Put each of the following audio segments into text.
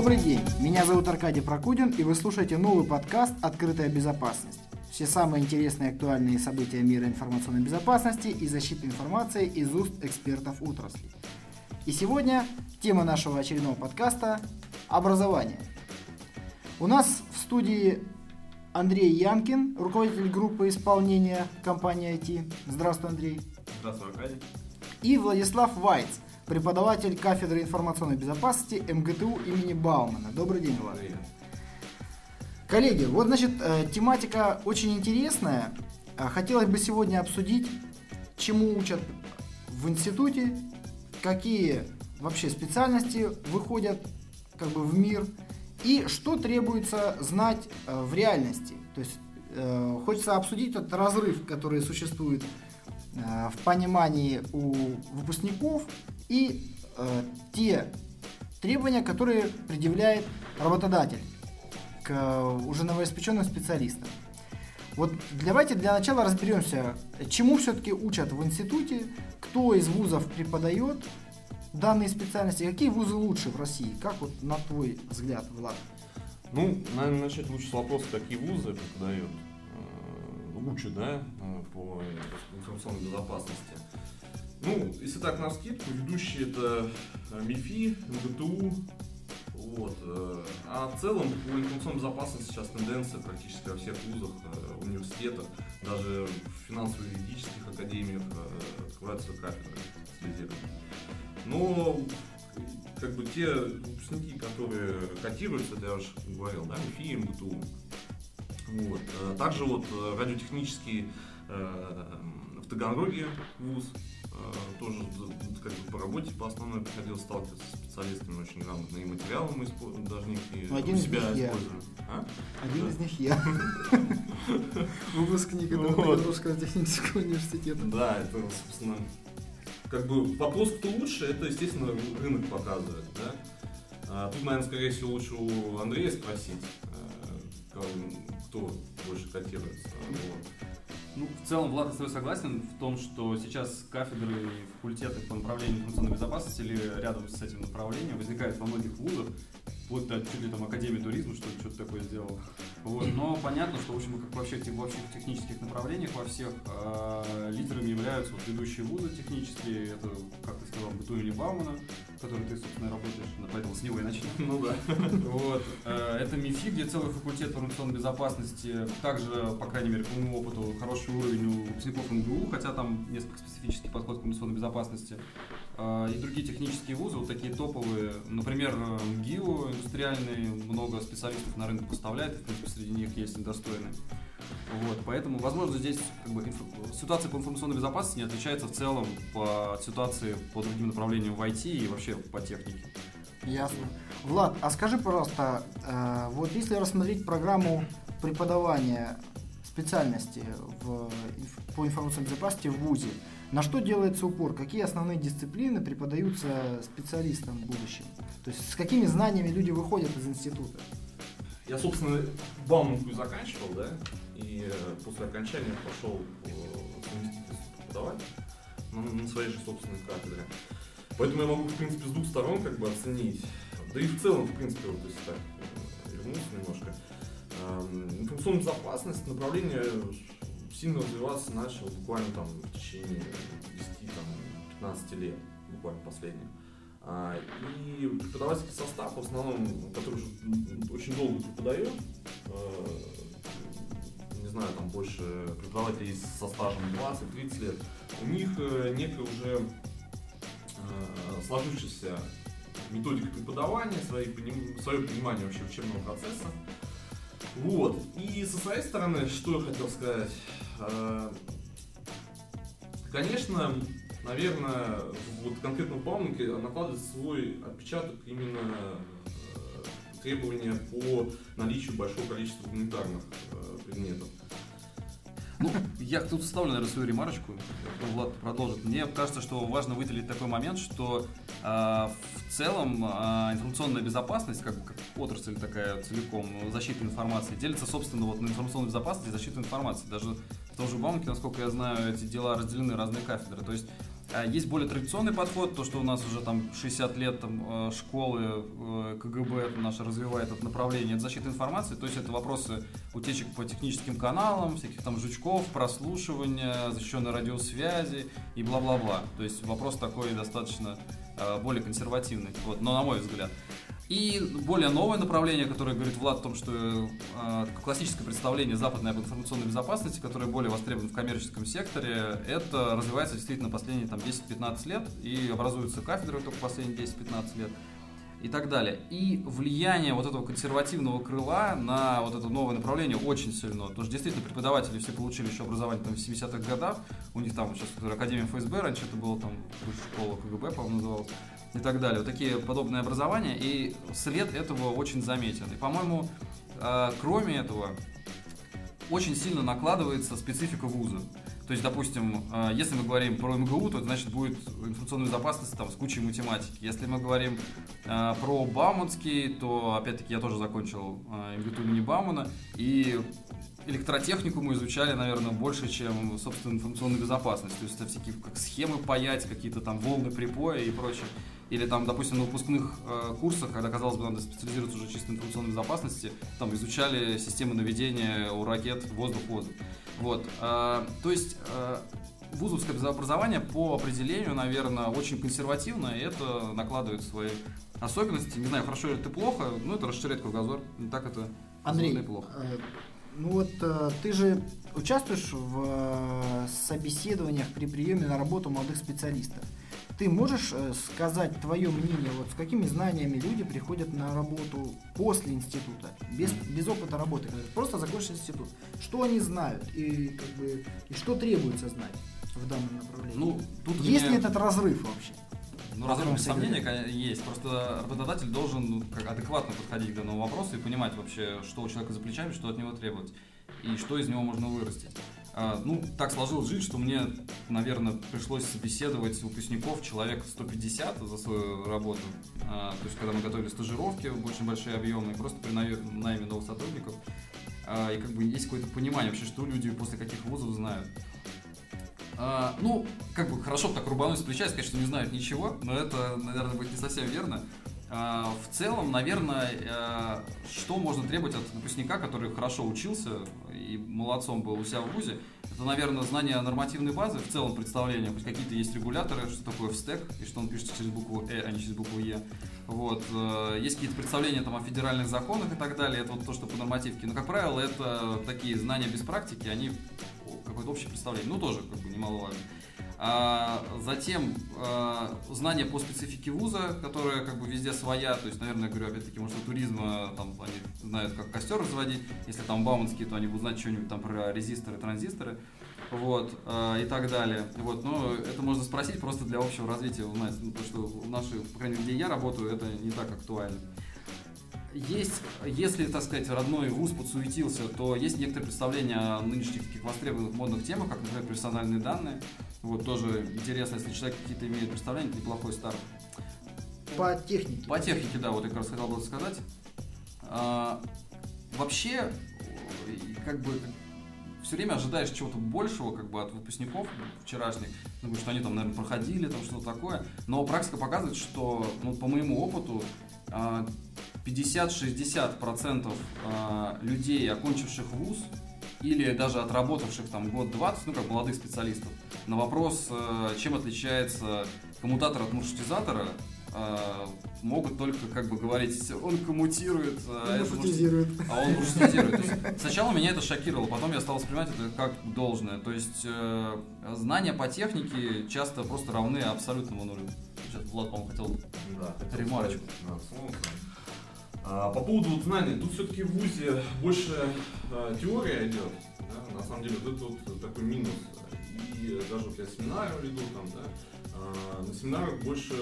Добрый день, меня зовут Аркадий Прокудин, и вы слушаете новый подкаст «Открытая безопасность». Все самые интересные и актуальные события мира информационной безопасности и защиты информации из уст экспертов отрасли. И сегодня тема нашего очередного подкаста – образование. У нас в студии Андрей Янкин, руководитель группы исполнения компании IT. Здравствуй, Андрей. Здравствуй, Аркадий. И Владислав Вайц, преподаватель кафедры информационной безопасности МГТУ имени Баумана. Добрый день, Влад. Привет. Коллеги, вот значит э, тематика очень интересная. А, Хотелось бы сегодня обсудить, чему учат в институте, какие вообще специальности выходят как бы в мир и что требуется знать э, в реальности. То есть э, хочется обсудить этот разрыв, который существует э, в понимании у выпускников и э, те требования, которые предъявляет работодатель к э, уже новоиспеченным специалистам. Вот давайте для начала разберемся, чему все-таки учат в институте, кто из вузов преподает данные специальности, какие вузы лучше в России, как вот на твой взгляд, Влад? Ну, наверное, начать лучше с вопроса, какие вузы преподают, э, учат, да, э, по информационной безопасности. Ну, если так на скидку, ведущие это э, МИФИ, МГТУ, вот. э, А в целом по информационной безопасности сейчас тенденция практически во всех вузах, э, университетах, даже в финансово-юридических академиях открываются кафедры специализированные. Но как бы те выпускники, которые котируются, это я уже говорил, да, МИФИ, МГТУ. Вот. Также вот радиотехнический в Таганроге вуз, тоже д- как бы по работе по основной приходилось сталкиваться с специалистами очень грамотно, и материалы мы испо- должны их Ну, один из себя я. используем. А? Один Да. из них я. Выпускник. Петербургского технического университета. Да, это, собственно, как бы вопрос, кто лучше, это, естественно, рынок показывает, да. А, тут, наверное, скорее всего, лучше у Андрея спросить, э, кто больше котируется. Вот. Ну, в целом, Влад, я с тобой согласен в том, что сейчас кафедры факультеты по направлению информационной безопасности или рядом с этим направлением возникают во многих вузах, вплоть до чуть ли там Академии туризма, что ли, что-то такое сделал. Вот. Но понятно, что, в общем, как во всех, тех- во всех технических направлениях, во всех э, лидерами являются вот ведущие вузы технические, это, как ты сказал, БТУ или Баумана, в ты, собственно, работаешь, поэтому с него и начнем. Ну да. Вот. Э, Это МИФИ, где целый факультет информационной безопасности. Также, по крайней мере, по моему опыту, хороший уровень у выпускников МГУ, хотя там несколько специфический подход к информационной безопасности. Э, И другие технические вузы, вот такие топовые, например, МГИО индустриальный, много специалистов на рынок поставляет, в принципе, среди них есть и достойные. Вот, поэтому, возможно, здесь как бы, инфо- ситуация по информационной безопасности не отличается в целом по ситуации по другим направлениям в IT и вообще по технике. Ясно. Влад, а скажи, пожалуйста, э, вот если рассмотреть программу преподавания специальности в, инф- по информационной безопасности в ВУЗе, на что делается упор? Какие основные дисциплины преподаются специалистам в будущем? То есть с какими знаниями люди выходят из института? Я, собственно, Бауманку и заканчивал, да, и э, после окончания пошел по совместительству преподавать на, своей же собственной кафедре. Поэтому я могу, в принципе, с двух сторон как бы оценить. Да и в целом, в принципе, вот если так э, вернуться немножко. Эм, Информационная безопасность, направление сильно развиваться начало буквально там в течение 10-15 лет, буквально последних. А, И преподавательский состав, в основном, который очень долго преподает, э, не знаю, там больше преподавателей со стажем 20-30 лет, у них э, некая уже э, сложившаяся методика преподавания, свои свое понимание вообще учебного процесса. Вот. И со своей стороны, что я хотел сказать, Э, конечно, наверное, вот конкретно в Бауманке накладывает свой отпечаток именно э, требования по наличию большого количества гуманитарных э, предметов. Ну, я тут вставлю, наверное, свою ремарочку, Влад продолжит. Мне кажется, что важно выделить такой момент, что э, в целом э, информационная безопасность, как, как отрасль такая целиком, защита информации, делится, собственно, вот на информационную безопасность и защиту информации. Даже в том же Бауманке, насколько я знаю, эти дела разделены разные кафедры. То есть Есть более традиционный подход, то, что у нас уже там 60 лет там, э, школы э, КГБ наше развивает это направление, это защита информации, то есть это вопросы утечек по техническим каналам, всяких там жучков, прослушивания, защищенной радиосвязи и бла-бла-бла. То есть вопрос такой достаточно э, более консервативный, вот, но на мой взгляд. И более новое направление, которое говорит Влад о том, что э, классическое представление западной об информационной безопасности, которое более востребовано в коммерческом секторе, это развивается действительно последние там, 10-15 лет и образуются кафедры только последние 10-15 лет и так далее. И влияние вот этого консервативного крыла на вот это новое направление очень сильно. Потому что действительно преподаватели все получили еще образование там в 70-х годах. У них там сейчас Академия ФСБ, раньше это было там школа КГБ, по-моему, называлась и так далее. Вот такие подобные образования, и след этого очень заметен. И, по-моему, э, кроме этого, очень сильно накладывается специфика вуза. То есть, допустим, э, если мы говорим про МГУ, то это значит будет информационная безопасность там, с кучей математики. Если мы говорим э, про Бауманский, то, опять-таки, я тоже закончил МГТУ имени Баумана, и электротехнику мы изучали, наверное, больше, чем, собственно, информационную безопасность. То есть это всякие как схемы паять, какие-то там волны припоя и прочее. Или там, допустим, на выпускных э, курсах, когда, казалось бы, надо специализироваться уже чисто в информационной безопасности, там изучали системы наведения у ракет воздух-воздух. Вот. Э, то есть э, вузовское образование по определению, наверное, очень консервативно, и это накладывает свои особенности. Не знаю, хорошо или это плохо, но это расширяет кругозор. Не так это Андрей, плохо. Э, ну вот э, ты же участвуешь в э, собеседованиях при приеме на работу молодых специалистов. Ты можешь э, сказать твое мнение, вот с какими знаниями люди приходят на работу после института, без, без опыта работы, просто закончили институт. Что они знают и, как бы, и что требуется знать в данном направлении? Ну, тут Есть меня... ли этот разрыв вообще? Ну, разрыв без сомнения есть. Просто работодатель должен ну, как адекватно подходить к данному вопросу и понимать вообще, что у человека за плечами, что от него требовать и что из него можно вырастить. А, ну, так сложилось жизнь, что мне, наверное, пришлось собеседовать выпускников человек 150 за свою работу. А, то есть, когда мы готовили стажировки очень большие объемы, просто при найме новых сотрудников. А, и как бы есть какое-то понимание вообще, что люди после каких вузов знают. Ну, как бы хорошо так рубануть с плеча и сказать, что не знают ничего, но это, наверное, будет не совсем верно. А, в целом, наверное, а, что можно требовать от выпускника, который хорошо учился и молодцом был у себя в ВУЗе, это, наверное, знание нормативной базы, в целом представление, хоть какие-то есть регуляторы, что такое встек, и что он пишется через букву «э», а не через букву «е». Вот. Э, есть какие-то представления там, о федеральных законах и так далее, это вот то, что по нормативке. Но, как правило, это такие знания без практики, они какое-то общее представление, ну, тоже как бы немаловажно. А, затем а, знания по специфике вуза, которая как бы везде своя, то есть, наверное, говорю, опять-таки, может, туризма там они знают, как костер разводить, если там бауманские, то они будут знать что-нибудь там про резисторы, транзисторы, вот, а, и так далее. Вот, но это можно спросить просто для общего развития узнать, ну, потому что в нашей, по крайней мере, где я работаю, это не так актуально есть, если, так сказать, родной вуз подсуетился, то есть некоторые представления о нынешних таких востребованных модных темах, как, например, персональные данные. Вот тоже интересно, если человек какие-то имеет представления, неплохой старт. По технике. По технике, да, вот я как раз хотел бы сказать. А, вообще, как бы все время ожидаешь чего-то большего как бы от выпускников вчерашних, ну, что они там, наверное, проходили, там что-то такое, но практика показывает, что, ну, по моему опыту, 50-60% а, людей, окончивших вуз, или даже отработавших там год 20, ну как молодых специалистов, на вопрос, э, чем отличается коммутатор от маршрутизатора, э, могут только как бы говорить, он коммутирует, а, маршрутизирует. а он маршрутизирует. сначала меня это шокировало, потом я стал воспринимать это как должное. То есть э, знания по технике часто просто равны абсолютному нулю. Сейчас Влад, по-моему, хотел да, ремарочку. Да, а, по поводу вот знаний, тут все-таки в ВУЗе больше а, теория идет. Да? На самом деле, вот это вот такой минус. И даже вот я семинары веду там, да, а, на семинарах больше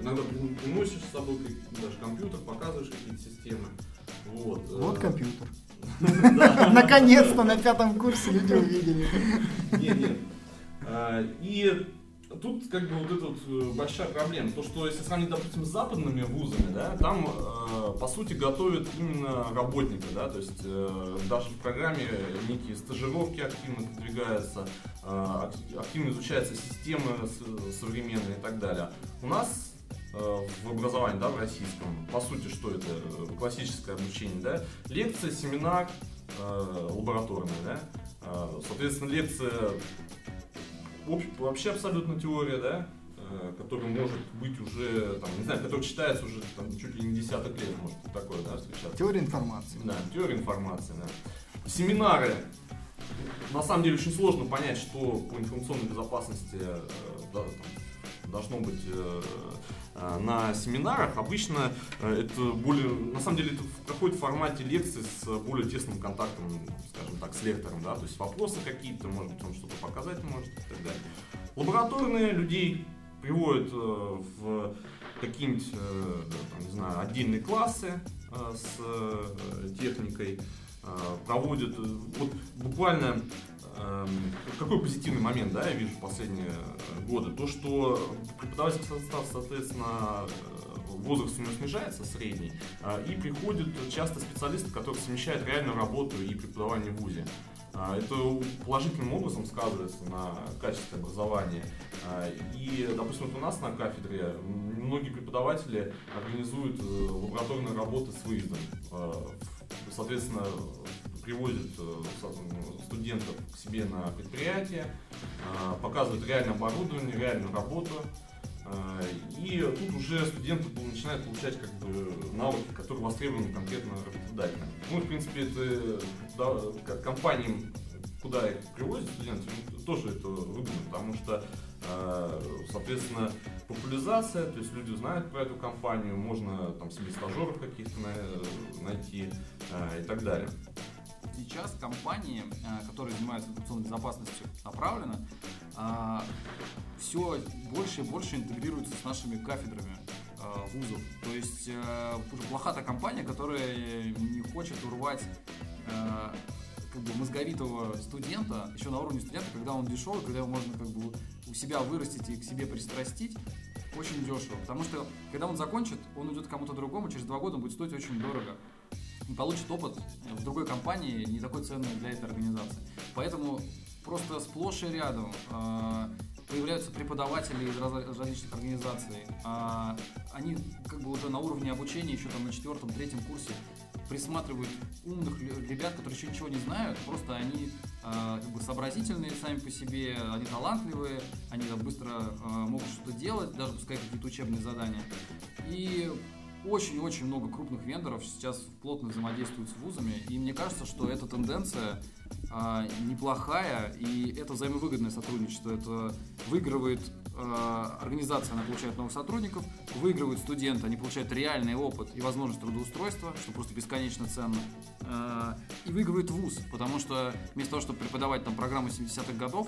иногда приносишь с собой даже компьютер, показываешь какие-то системы. Вот, вот компьютер. Наконец-то на пятом курсе люди увидели. Нет, нет. И тут как бы вот эта вот э, большая проблема. То, что если сравнить, допустим, с западными вузами, да, там э, по сути готовят именно работника, да, то есть э, даже в программе некие стажировки активно продвигаются, э, активно изучается система современная и так далее. У нас э, в образовании, да, в российском, по сути, что это? Классическое обучение, да? Лекция, семинар, э, лабораторная, да? Э, соответственно, лекция вообще абсолютно теория, да, э, которая может быть уже, там, не знаю, которая читается уже там, чуть ли не десяток лет, может такое, да, встречаться. Теория информации. Да, теория информации, да. Семинары. На самом деле очень сложно понять, что по информационной безопасности э, да, там, должно быть э, на семинарах. Обычно это более, на самом деле это в формате лекции с более тесным контактом, скажем так, с лектором, да, то есть вопросы какие-то, может быть, он что-то показать может и так далее. Лабораторные людей приводят э, в какие-нибудь, э, не знаю, отдельные классы э, с техникой, проводят, вот буквально какой позитивный момент, да, я вижу в последние годы, то, что преподавательский состав, соответственно, возраст у него снижается, средний, а, и приходят часто специалисты, которые совмещают реальную работу и преподавание в ВУЗе. Это положительным образом сказывается на качестве образования. И, допустим, вот у нас на кафедре многие преподаватели организуют э, лабораторные работы с выездом. Соответственно, привозят э, студентов к себе на предприятие, показывают реальное оборудование, реальную работу, а, и тут уже студенты начинают получать как бы навыки, которые востребованы конкретно работодателем. Ну, в принципе, это да, компаниям, куда их привозят студенты, ну, тоже это выгодно, потому что, соответственно, популяризация, то есть люди знают про эту компанию, можно там себе стажеров каких-то найти и так далее сейчас компании, э, которые занимаются информационной безопасностью, направленно, э, все больше и больше интегрируются с нашими кафедрами э, вузов. То есть плохая компания, которая не хочет урвать как бы мозговитого студента, еще на уровне студента, когда он дешевый, когда его можно как бы у себя вырастить и к себе пристрастить, очень дешево. Потому что когда он закончит, он уйдет кому-то другому, через два года он будет стоить очень дорого получит опыт в другой компании, не такой ценный для этой организации. Поэтому просто сплошь и рядом э, появляются преподаватели из различных организаций. Э, они как бы уже на уровне обучения, еще там на четвертом, третьем курсе присматривают умных ребят, которые еще ничего не знают, просто они э, как бы сообразительные сами по себе, они талантливые, они там, быстро э, могут что-то делать, даже пускай какие-то учебные задания. И очень-очень много крупных вендоров сейчас плотно взаимодействуют с вузами, и мне кажется, что эта тенденция а, неплохая, и это взаимовыгодное сотрудничество. Это выигрывает а, организация, она получает новых сотрудников, выигрывают студенты, они получают реальный опыт и возможность трудоустройства, что просто бесконечно ценно, а, и выигрывает вуз, потому что вместо того, чтобы преподавать там программу 70-х годов,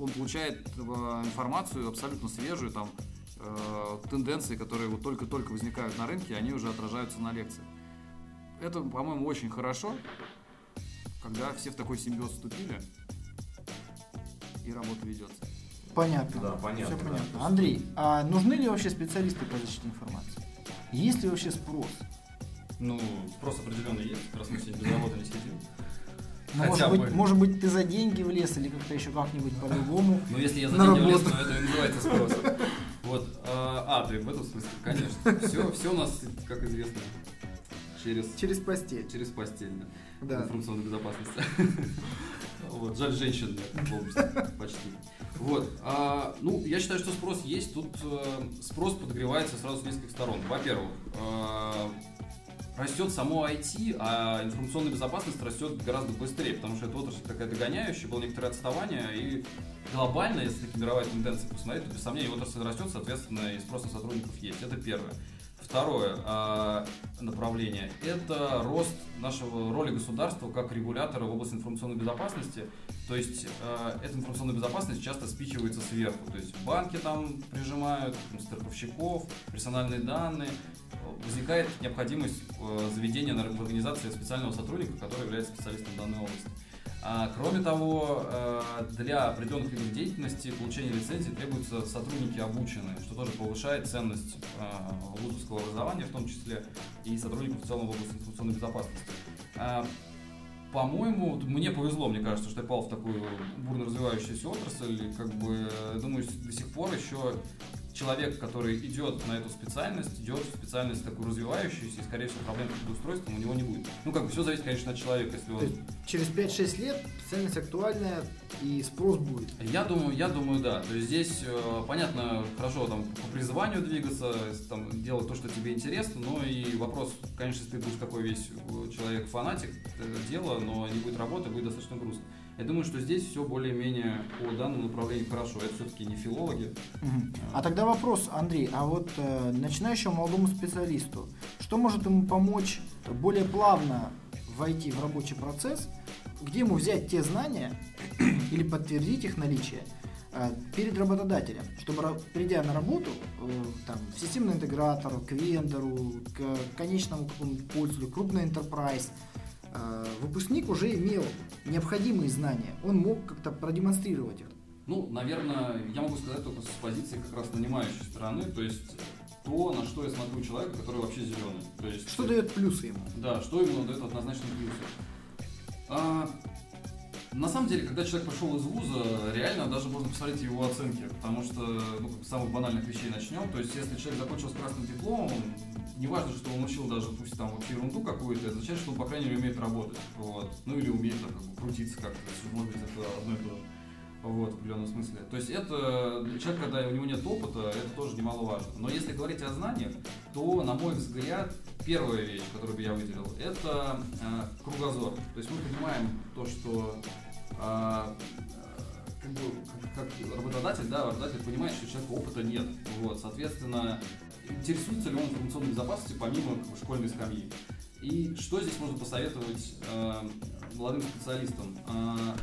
он получает а, информацию абсолютно свежую, там, тенденции, которые вот только-только возникают на рынке, они уже отражаются на лекции. Это, по-моему, очень хорошо, когда все в такой симбиоз вступили, и работа ведется. Понятно. Да, понятно. Все понятно. Да. Андрей, а нужны ли вообще специалисты по защите информации? Есть ли вообще спрос? Ну, спрос определенно есть, раз мы сегодня без работы не сидим. Ну, может, быть, может быть, ты за деньги влез или как-то еще как-нибудь по-другому. Ну, если я за деньги влез, то это и называется спросом. Вот. А, а, ты в этом смысле, конечно. Все, все у нас, как известно, через... Через постель. Через постель, да. да. Информационная безопасность. Вот, жаль, женщин почти. Вот, а, ну, я считаю, что спрос есть. Тут э, спрос подогревается сразу с нескольких сторон. Во-первых, э, растет само IT, а информационная безопасность растет гораздо быстрее, потому что это отрасль такая догоняющая, было некоторое отставание, и глобально, если такие мировые тенденции посмотреть, то без сомнения отрасль растет, соответственно, и спрос на сотрудников есть. Это первое. Второе э, направление – это рост нашего роли государства как регулятора в области информационной безопасности. То есть э, эта информационная безопасность часто спичивается сверху. То есть банки там прижимают, страховщиков, персональные данные. Возникает необходимость э, заведения в организации специального сотрудника, который является специалистом данной области. А, кроме того, э, для определенных видов деятельности получения лицензии требуются сотрудники обученные, что тоже повышает ценность э, вузовского образования, в том числе и сотрудников в целом в области информационной безопасности. А, по-моему, мне повезло, мне кажется, что я попал в такую бурно развивающуюся отрасль. Как бы, думаю, до сих пор еще человек, который идет на эту специальность, идет в специальность такую развивающуюся, и, скорее всего, проблем с трудоустройством у него не будет. Ну, как бы все зависит, конечно, от человека. Если он... через 5-6 лет специальность актуальная и спрос будет? Я думаю, я думаю, да. То есть здесь, э, понятно, хорошо там по призванию двигаться, там, делать то, что тебе интересно, но и вопрос, конечно, если ты будешь такой весь э, человек-фанатик, это дело, но не будет работы, будет достаточно грустно. Я думаю, что здесь все более-менее по данному направлению хорошо. Это все-таки не филологи. А тогда вопрос, Андрей, а вот э, начинающему молодому специалисту, что может ему помочь более плавно войти в рабочий процесс, где ему взять те знания или подтвердить их наличие э, перед работодателем, чтобы придя на работу э, там, в системный интегратор, к вендору, к конечному какому-то пользователю, крупный enterprise, выпускник уже имел необходимые знания, он мог как-то продемонстрировать их. Ну, наверное, я могу сказать только с позиции как раз нанимающей стороны, то есть то, на что я смотрю человека, который вообще зеленый. То есть, что дает плюсы ему? Да, что ему дает однозначно плюсы. А, на самом деле, когда человек пошел из вуза, реально даже можно посмотреть его оценки, потому что, ну, с самых банальных вещей начнем. То есть, если человек закончил с красным дипломом, не важно, что он учил даже, пусть там вообще ерунду какую-то, означает, что он, по крайней мере, умеет работать. Вот. Ну, или умеет там, как бы, крутиться как-то. Может быть, это одно и то же. Вот, в определенном смысле. То есть это человек, когда у него нет опыта, это тоже немаловажно. Но если говорить о знаниях, то, на мой взгляд, первая вещь, которую бы я выделил, это э, кругозор. То есть мы понимаем то, что как, бы, как, как работодатель, да, работодатель понимает, что у человека опыта нет. Вот, соответственно, интересуется ли он информационной безопасностью помимо как бы, школьной скамьи. И что здесь можно посоветовать э, молодым специалистам? Э,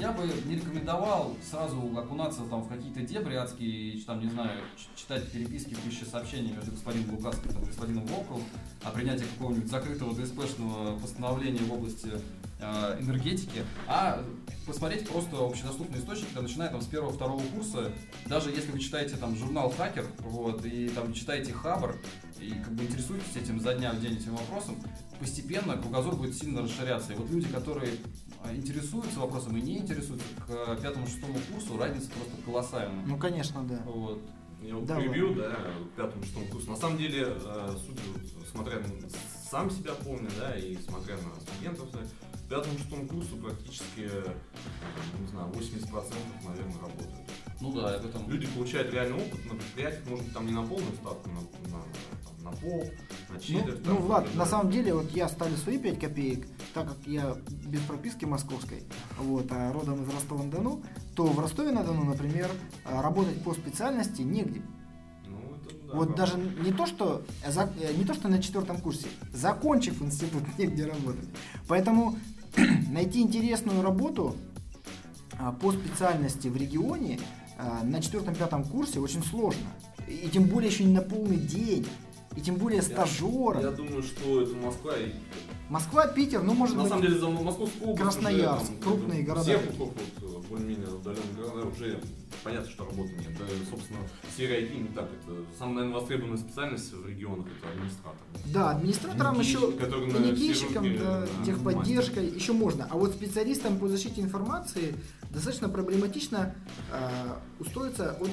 я бы не рекомендовал сразу окунаться там в какие-то дебри адские, там, не знаю, читать переписки, тысячи сообщений между господином Лукаским и господином Волковым о принятии какого-нибудь закрытого ДСПшного постановления в области э, энергетики, а посмотреть просто общедоступные источники, начиная там с первого-второго курса, даже если вы читаете там журнал Хакер, вот, и там читаете Хабр, и как бы интересуетесь этим за дня в день этим вопросом, постепенно кругозор будет сильно расширяться. И вот люди, которые а, интересуются вопросом и не интересуются к пятому-шестому курсу, разница просто колоссальная. Ну, конечно, да. Вот. Я вот да, превью, да, к пятому-шестому курсу. На самом деле, э, судя, смотря на сам себя помню, да, и смотря на студентов, в пятом-шестом курсу практически, не знаю, 80% наверное, работают. Ну да, об этом. Люди получают реальный опыт на предприятиях, может быть, там не на полную ставку, на, на на пол, на четверть. Ну, ну Влад, на самом деле, вот я ставлю свои 5 копеек, так как я без прописки московской, вот, а родом из Ростова-на-Дону, то в Ростове-на-Дону, например, работать по специальности негде. Ну, да, вот даже не то, что, э, не то, что на четвертом курсе, закончив институт, негде работать. Поэтому найти интересную работу а, по специальности в регионе а, на четвертом-пятом курсе очень сложно. И тем более еще не на полный день. И тем более стажером. Я, я думаю, что это Москва и... Москва, Питер, ну может На быть... самом деле за Московскую область Красноярск, уже, там, крупные города. Все вот, более-менее удаленные города уже понятно, что работы нет. Да, собственно, сфере IT не так. Это самая, наверное, востребованная специальность в регионах это администратор. Да, администратором еще коммуникейщиком, да, техподдержкой еще можно. А вот специалистам по защите информации достаточно проблематично э, устроиться. Вот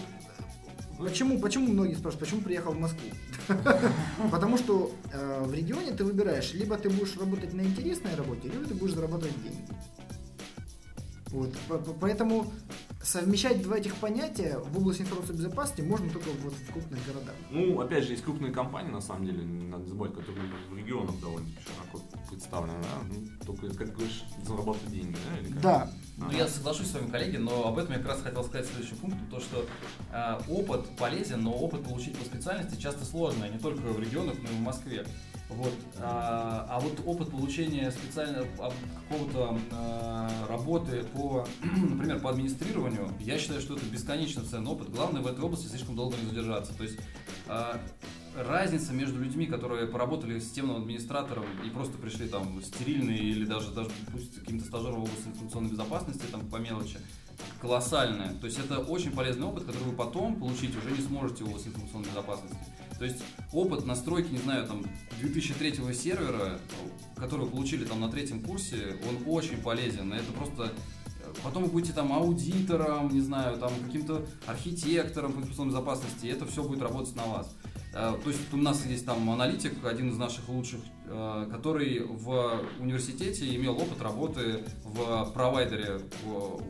Почему, почему многие спрашивают, почему приехал в Москву? Потому что э, в регионе ты выбираешь, либо ты будешь работать на интересной работе, либо ты будешь зарабатывать деньги. Вот, поэтому совмещать два этих понятия в области информационной безопасности можно только вот в крупных городах. Ну, опять же, есть крупные компании, на самом деле, надо забывать, которые в регионах довольно широко представлены, да? Ну, только, как говоришь, зарабатывать деньги, да? Или как? Да. Ну, я соглашусь с вами, коллеги, но об этом я как раз хотел сказать следующий пункт, то, что э, опыт полезен, но опыт получить по специальности часто сложно, не только в регионах, но и в Москве. Вот. А, а вот опыт получения специально какого-то а, работы по, например, по администрированию, я считаю, что это бесконечно ценный опыт. Главное в этой области слишком долго не задержаться. То есть а, разница между людьми, которые поработали системным администратором и просто пришли там стерильные или даже, даже пусть каким-то стажером в области информационной безопасности, там по мелочи, колоссальная. То есть это очень полезный опыт, который вы потом получить уже не сможете в области информационной безопасности. То есть опыт настройки, не знаю, там 2003 сервера, который получили там на третьем курсе, он очень полезен. Это просто потом вы будете там аудитором, не знаю, там каким-то архитектором по безопасности, и это все будет работать на вас. Э, то есть у нас есть там аналитик, один из наших лучших, э, который в университете имел опыт работы в провайдере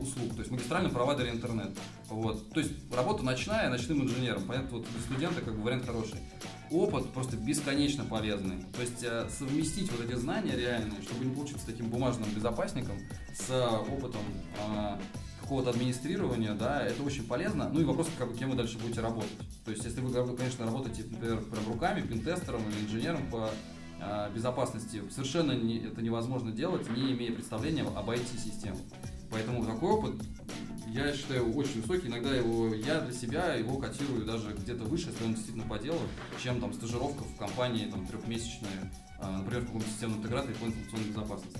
услуг, то есть магистральном провайдере интернет. Вот. То есть работа ночная, ночным инженером. Понятно, вот для студента как бы вариант хороший. Опыт просто бесконечно полезный. То есть э, совместить вот эти знания реальные, чтобы не получиться таким бумажным безопасником с опытом какого-то администрирования, да, это очень полезно. Ну и вопрос, как, кем вы дальше будете работать. То есть, если вы, конечно, работаете, например, прям руками, пентестером или инженером по э, безопасности, совершенно не, это невозможно делать, не имея представления об IT-системах. Поэтому такой опыт, я считаю, очень высокий. Иногда его, я для себя его котирую даже где-то выше, если он действительно по делу, чем там стажировка в компании там, трехмесячная, э, например, в каком-то системном интеграторе по информационной безопасности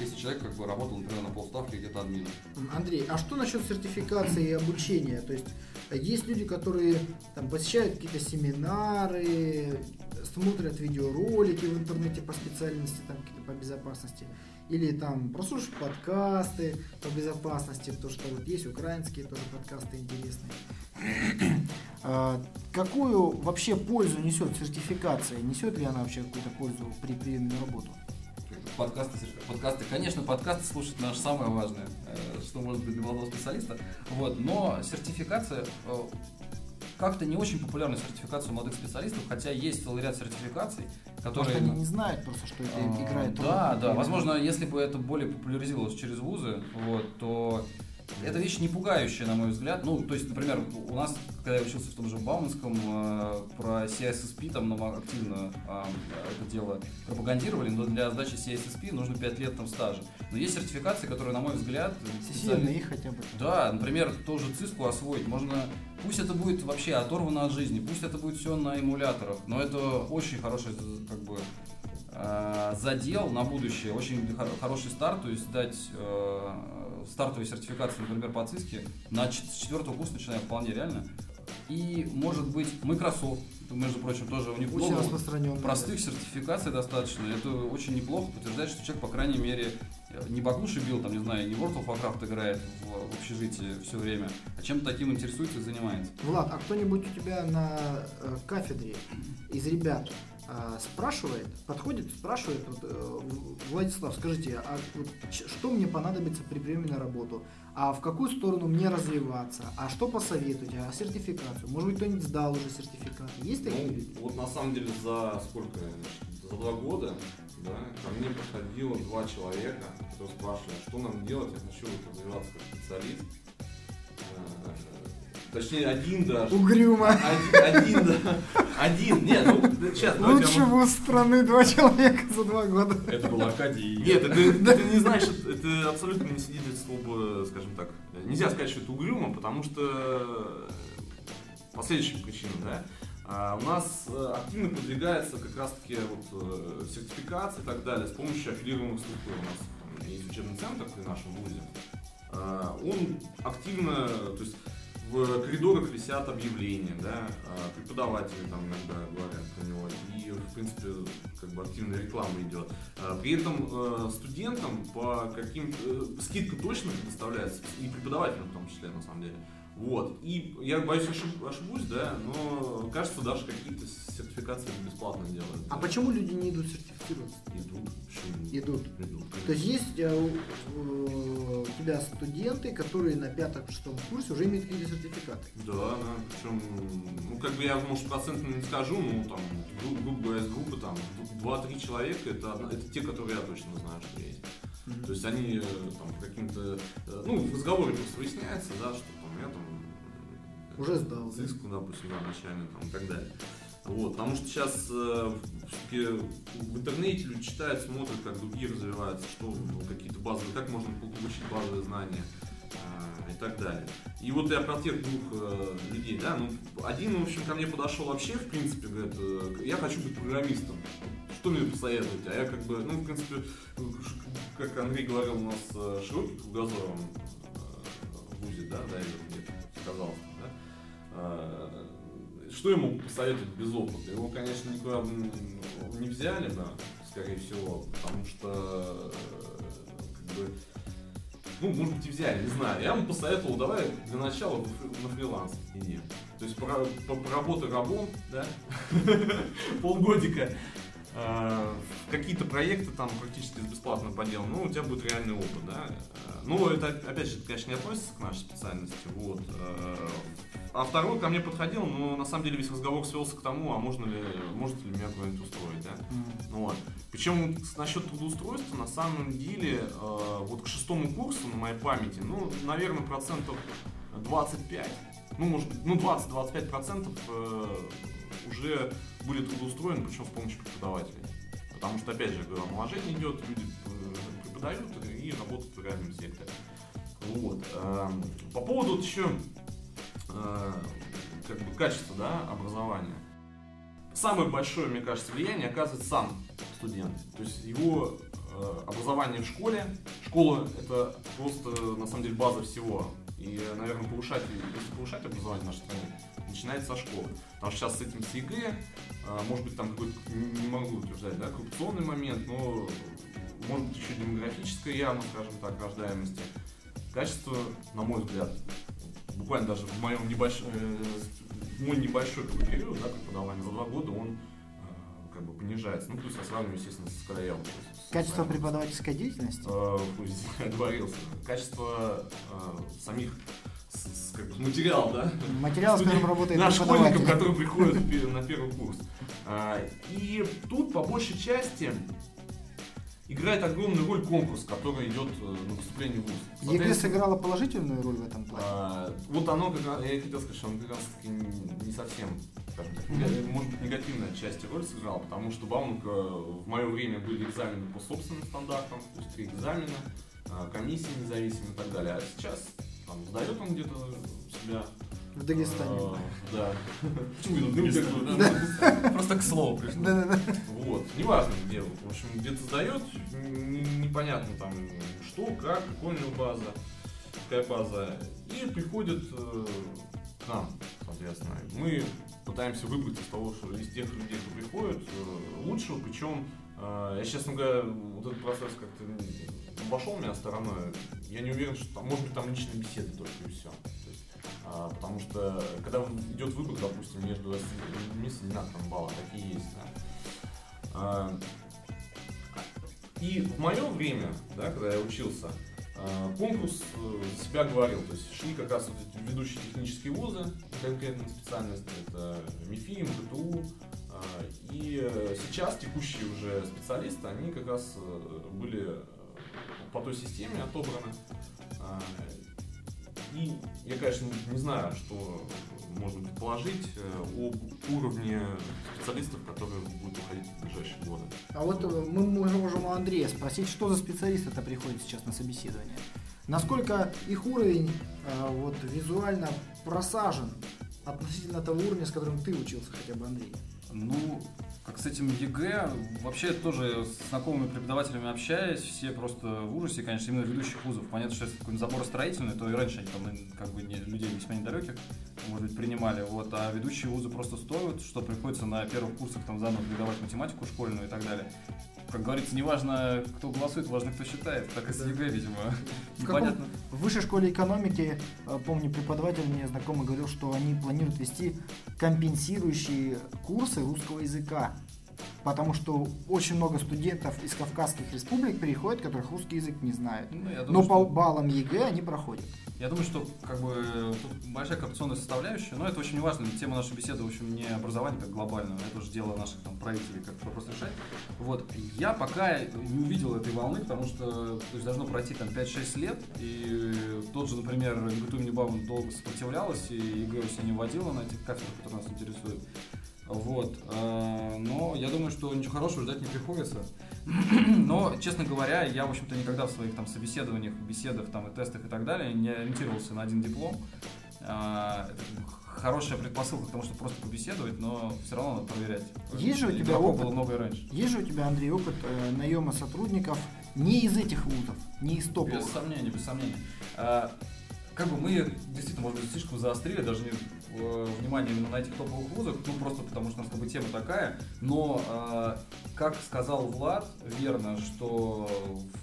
если человек как бы работал, например, на полставки где-то админом. Андрей, а что насчет сертификации и обучения? То есть есть люди, которые там, посещают какие-то семинары, смотрят видеоролики в интернете по специальности, там какие-то по безопасности, или там прослушивают подкасты по безопасности, то что вот есть украинские тоже подкасты интересные. А, какую вообще пользу несет сертификация? Несет ли она вообще какую-то пользу при приеме на работу? Подкасты, подкасты, конечно, подкасты слушать наше самое важное, э, что может быть для молодого специалиста. Вот, но сертификация э, как-то не очень популярна сертификация у молодых специалистов, хотя есть целый ряд сертификаций, которые... Может, они не знают просто, что это а, играет. Да, да, возможно, если бы это более популяризировалось через вузы, вот, то это вещь не пугающая, на мой взгляд. Ну, то есть, например, у нас, когда я учился в том же Бауманском, э, про CISSP там нам активно э, это дело пропагандировали, но для сдачи CISSP нужно 5 лет там стажа. Но есть сертификации, которые, на мой взгляд... Специально их хотя бы. Да, например, тоже циску освоить. Можно... Пусть это будет вообще оторвано от жизни, пусть это будет все на эмуляторах, но это очень хороший, как бы, э, задел на будущее, очень хороший старт, то есть дать э, стартовой сертификации, например, по ЦИСКе, на, с четвертого курса начиная вполне реально. И, может быть, Microsoft, между прочим, тоже у них очень много простых сертификаций достаточно. Это очень неплохо подтверждает, что человек, по крайней мере, не баклуши бил, там, не знаю, не World of Warcraft играет в, в общежитии все время, а чем-то таким интересуется и занимается. Влад, а кто-нибудь у тебя на э, кафедре из ребят спрашивает, подходит, спрашивает, вот, э, Владислав, скажите, а вот, что мне понадобится при приеме на работу? А в какую сторону мне развиваться? А что посоветуете? А сертификацию? Может быть, кто-нибудь сдал уже сертификат? Есть такие ну, люди? Вот на самом деле за сколько? За два года да, ко мне подходило два человека, которые спрашивали, а что нам делать, я хочу развиваться как специалист. Э, Точнее, один даже. Угрюмо. Один, один, да. Один. Нет, ну, сейчас. Лучше вуз страны два человека за два года. Это был Акадий. Нет, это, это не значит, это абсолютно не свидетельство, скажем так. Нельзя сказать, что это угрюмо, потому что по следующим причинам, да. А у нас э, активно продвигается как раз-таки вот э, сертификация и так далее с помощью аффилированных структур. У нас есть учебный центр при нашем вузе. А, он активно, то есть в коридорах висят объявления, да, а преподаватели там иногда говорят про него, и, в принципе, как бы активная реклама идет. А при этом э, студентам по каким э, скидка точно предоставляется, и преподавателям в том числе, на самом деле. Вот. И я боюсь ошиб, ошибусь, да, но кажется, даже какие-то сертификации бесплатно делают. А почему люди не идут сертифицироваться? Идут. Почему? Идут. Идут. То есть есть э, у тебя студенты, которые на пятом-шестом курсе уже имеют какие-то сертификаты? Да, да. Причем, ну, как бы я, может, процентно не скажу, но там, грубо говоря, из группы там 2-3 человека, это, это те, которые я точно знаю, что есть. Mm-hmm. То есть они э, там каким-то, э, ну, в разговоре просто выясняется, да, что там я там уже сдал. Циску, допустим, да, начальный там и так далее. Вот, потому что сейчас э, в интернете люди читают, смотрят, как другие развиваются, что ну, какие-то базовые, как можно получить базовые знания. а, и так далее. И вот я про тех двух э, людей, да, ну, один, в общем, ко мне подошел вообще, в принципе, говорит, э, я хочу быть программистом. Что мне посоветуете? А я как бы, ну, в принципе, как Андрей говорил, у нас э, широкий кругозор э, ВУЗе, да, да, мне сказал, да. А, что ему посоветовать без опыта? Его, конечно, никуда не взяли, да, скорее всего, потому что, как бы, ну, может быть, и взяли, не знаю. Я ему посоветовал, давай для начала на фриланс иди. То есть поработай рабом, да, полгодика, какие-то проекты там практически бесплатно поделал, ну, у тебя будет реальный опыт, да. Ну, это, опять же, конечно, не относится к нашей специальности, вот. А, а второй ко мне подходил, но на самом деле весь разговор свелся к тому, а можно ли, может ли меня куда-нибудь устроить, да. Mm. Вот. Причем насчет трудоустройства, на самом деле, э, вот к шестому курсу на моей памяти, ну, наверное, процентов 25, ну, может ну, 20-25 процентов э, уже были трудоустроены, причем с помощью преподавателей. Потому что, опять же, говорю, омоложение идет, люди э, преподают и работают в реальном секторе. Вот. Эм, по поводу вот еще э, как бы качества да, образования. Самое большое, мне кажется, влияние оказывает сам студент. То есть его э, образование в школе. Школа это просто на самом деле база всего. И, наверное, повышать, повышать образование в нашей стране, начинается со школы. Потому что сейчас с этим с ЕГЭ, э, может быть, там какой-то, не могу утверждать, да, коррупционный момент, но может быть еще демографическая яма, скажем так, рождаемости. Качество, на мой взгляд, буквально даже в моем небольшом, э, мой небольшой период, да, преподавания, за два года он э, как бы понижается. Ну, плюс я сравниваю, естественно, с краем. Качество преподавательской деятельности? Э, оговорился. Качество э, самих материал, да? Материал, с которым работает Наш школьников, которые приходят на первый курс. А, и тут, по большей части, играет огромную роль конкурс, который идет э, на поступление в ВУЗ. ЕГЭ сыграла положительную роль в этом плане? А, вот оно, как я и хотел сказать, что оно как раз таки не совсем, скажем так, mm-hmm. может быть, негативная часть роль сыграла, потому что Бауманка в мое время были экзамены по собственным стандартам, то есть три экзамена, а, комиссии независимые и так далее. А сейчас там, сдает он где-то себе в Дагестане. А, да. Почему Дагестан? Просто к слову пришло. Да, да, да. Вот. Неважно где. В общем, где-то сдает, непонятно там что, как, какой у него база, какая база. И приходит э, к нам, соответственно. Мы пытаемся выбрать из того, что из тех людей, кто приходит, э, лучшего, причем э, я, честно говоря, вот этот процесс как-то обошел меня стороной. Я не уверен, что там, может быть, там личные беседы только и все. А, потому что, когда идет выбор, допустим, между людьми с одинаковым баллом, такие есть, да. А, и в мое время, да, когда я учился, а, конкурс э, себя говорил, то есть шли как раз вот эти ведущие технические вузы, конкретные специальности, это МИФИ, МГТУ, и сейчас текущие уже специалисты, они как раз э, были по той системе отобраны. И я, конечно, не знаю, что можно предположить э, об уровне специалистов, которые будут уходить в ближайшие годы. А вот э, мы можем у Андрея спросить, что за специалисты это приходят сейчас на собеседование? Насколько их уровень э, вот, визуально просажен относительно того уровня, с которым ты учился хотя бы, Андрей? Ну, как с этим ЕГЭ, вообще тоже с знакомыми преподавателями общаясь, все просто в ужасе, конечно, именно ведущих вузов. Понятно, что если какой-нибудь забор строительный, то и раньше они там как бы не, людей весьма недалеких, может быть, принимали. Вот, а ведущие вузы просто стоят, что приходится на первых курсах там заново преподавать математику школьную и так далее как говорится, не важно, кто голосует, важно, кто считает. Так и с ЕГЭ, видимо. В Непонятно. В высшей школе экономики, э, помню, преподаватель мне знакомый говорил, что они планируют вести компенсирующие курсы русского языка. Потому что очень много студентов из Кавказских республик приходят, которых русский язык не знают. Ну, думаю, Но по баллам ЕГЭ они проходят. Я думаю, что как бы тут большая коррупционная составляющая, но это очень не важно. Тема нашей беседы, в общем, не образование как глобальное, это уже дело наших там правителей, как вопрос решать. Вот. Я пока не увидел этой волны, потому что то есть, должно пройти там 5-6 лет, и тот же, например, МГТУ имени Баумана долго сопротивлялась, и ЕГЭ у себя не вводила на этих кафедрах, которые нас интересуют. Вот. э, Но я думаю, что ничего хорошего ждать не приходится. Но, честно говоря, я, в общем-то, никогда в своих там собеседованиях, беседах там, и тестах и так далее не ориентировался на один диплом. Это бы хорошая предпосылка к тому, чтобы просто побеседовать, но все равно надо проверять. Есть же у тебя опыт? было много и раньше. Есть же у тебя, Андрей, опыт э, наема сотрудников не из этих вузов, не из топовых? Без сомнения, без сомнения. А, как бы мы действительно, может быть, слишком заострили даже не э, внимание именно на этих топовых вузах, ну просто потому что у нас как бы тема такая, но а, как сказал Влад, верно, что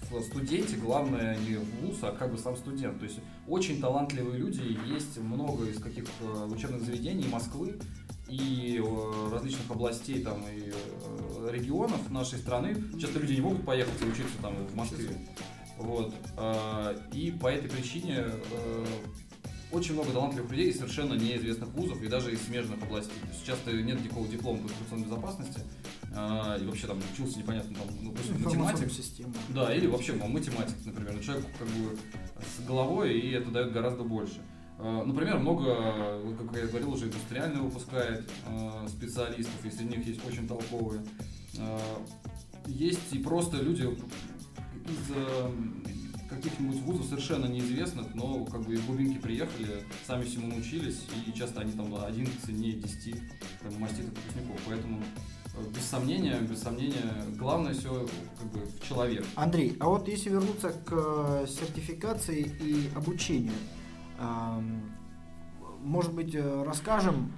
в студенте главное не вуз, а как бы сам студент. То есть очень талантливые люди, есть много из каких э, учебных заведений Москвы и э, различных областей там и регионов нашей страны. Часто люди не могут поехать и учиться там в Москве. Вот. а, И по этой причине очень много талантливых людей из совершенно неизвестных вузов и даже из смежных областей. То есть часто нет никакого диплома по информационной безопасности, а, и вообще там учился непонятно, там, ну, допустим, математик. систему. Да, или вообще ну, математик, например. Ну, Человек как бы с головой, и это дает гораздо больше. Э, Например, много, вот как я говорил, уже индустриально выпускает э, специалистов, и среди них есть очень толковые. Э, Есть и просто люди из э, каких-нибудь вузов совершенно неизвестных, но как бы из глубинки приехали, сами всему научились, и часто они там один цене 10 там, маститых выпускников. Поэтому э, без сомнения, без сомнения, главное все как бы в человек. Андрей, а вот если вернуться к э, сертификации и обучению, ам, может быть, э, расскажем,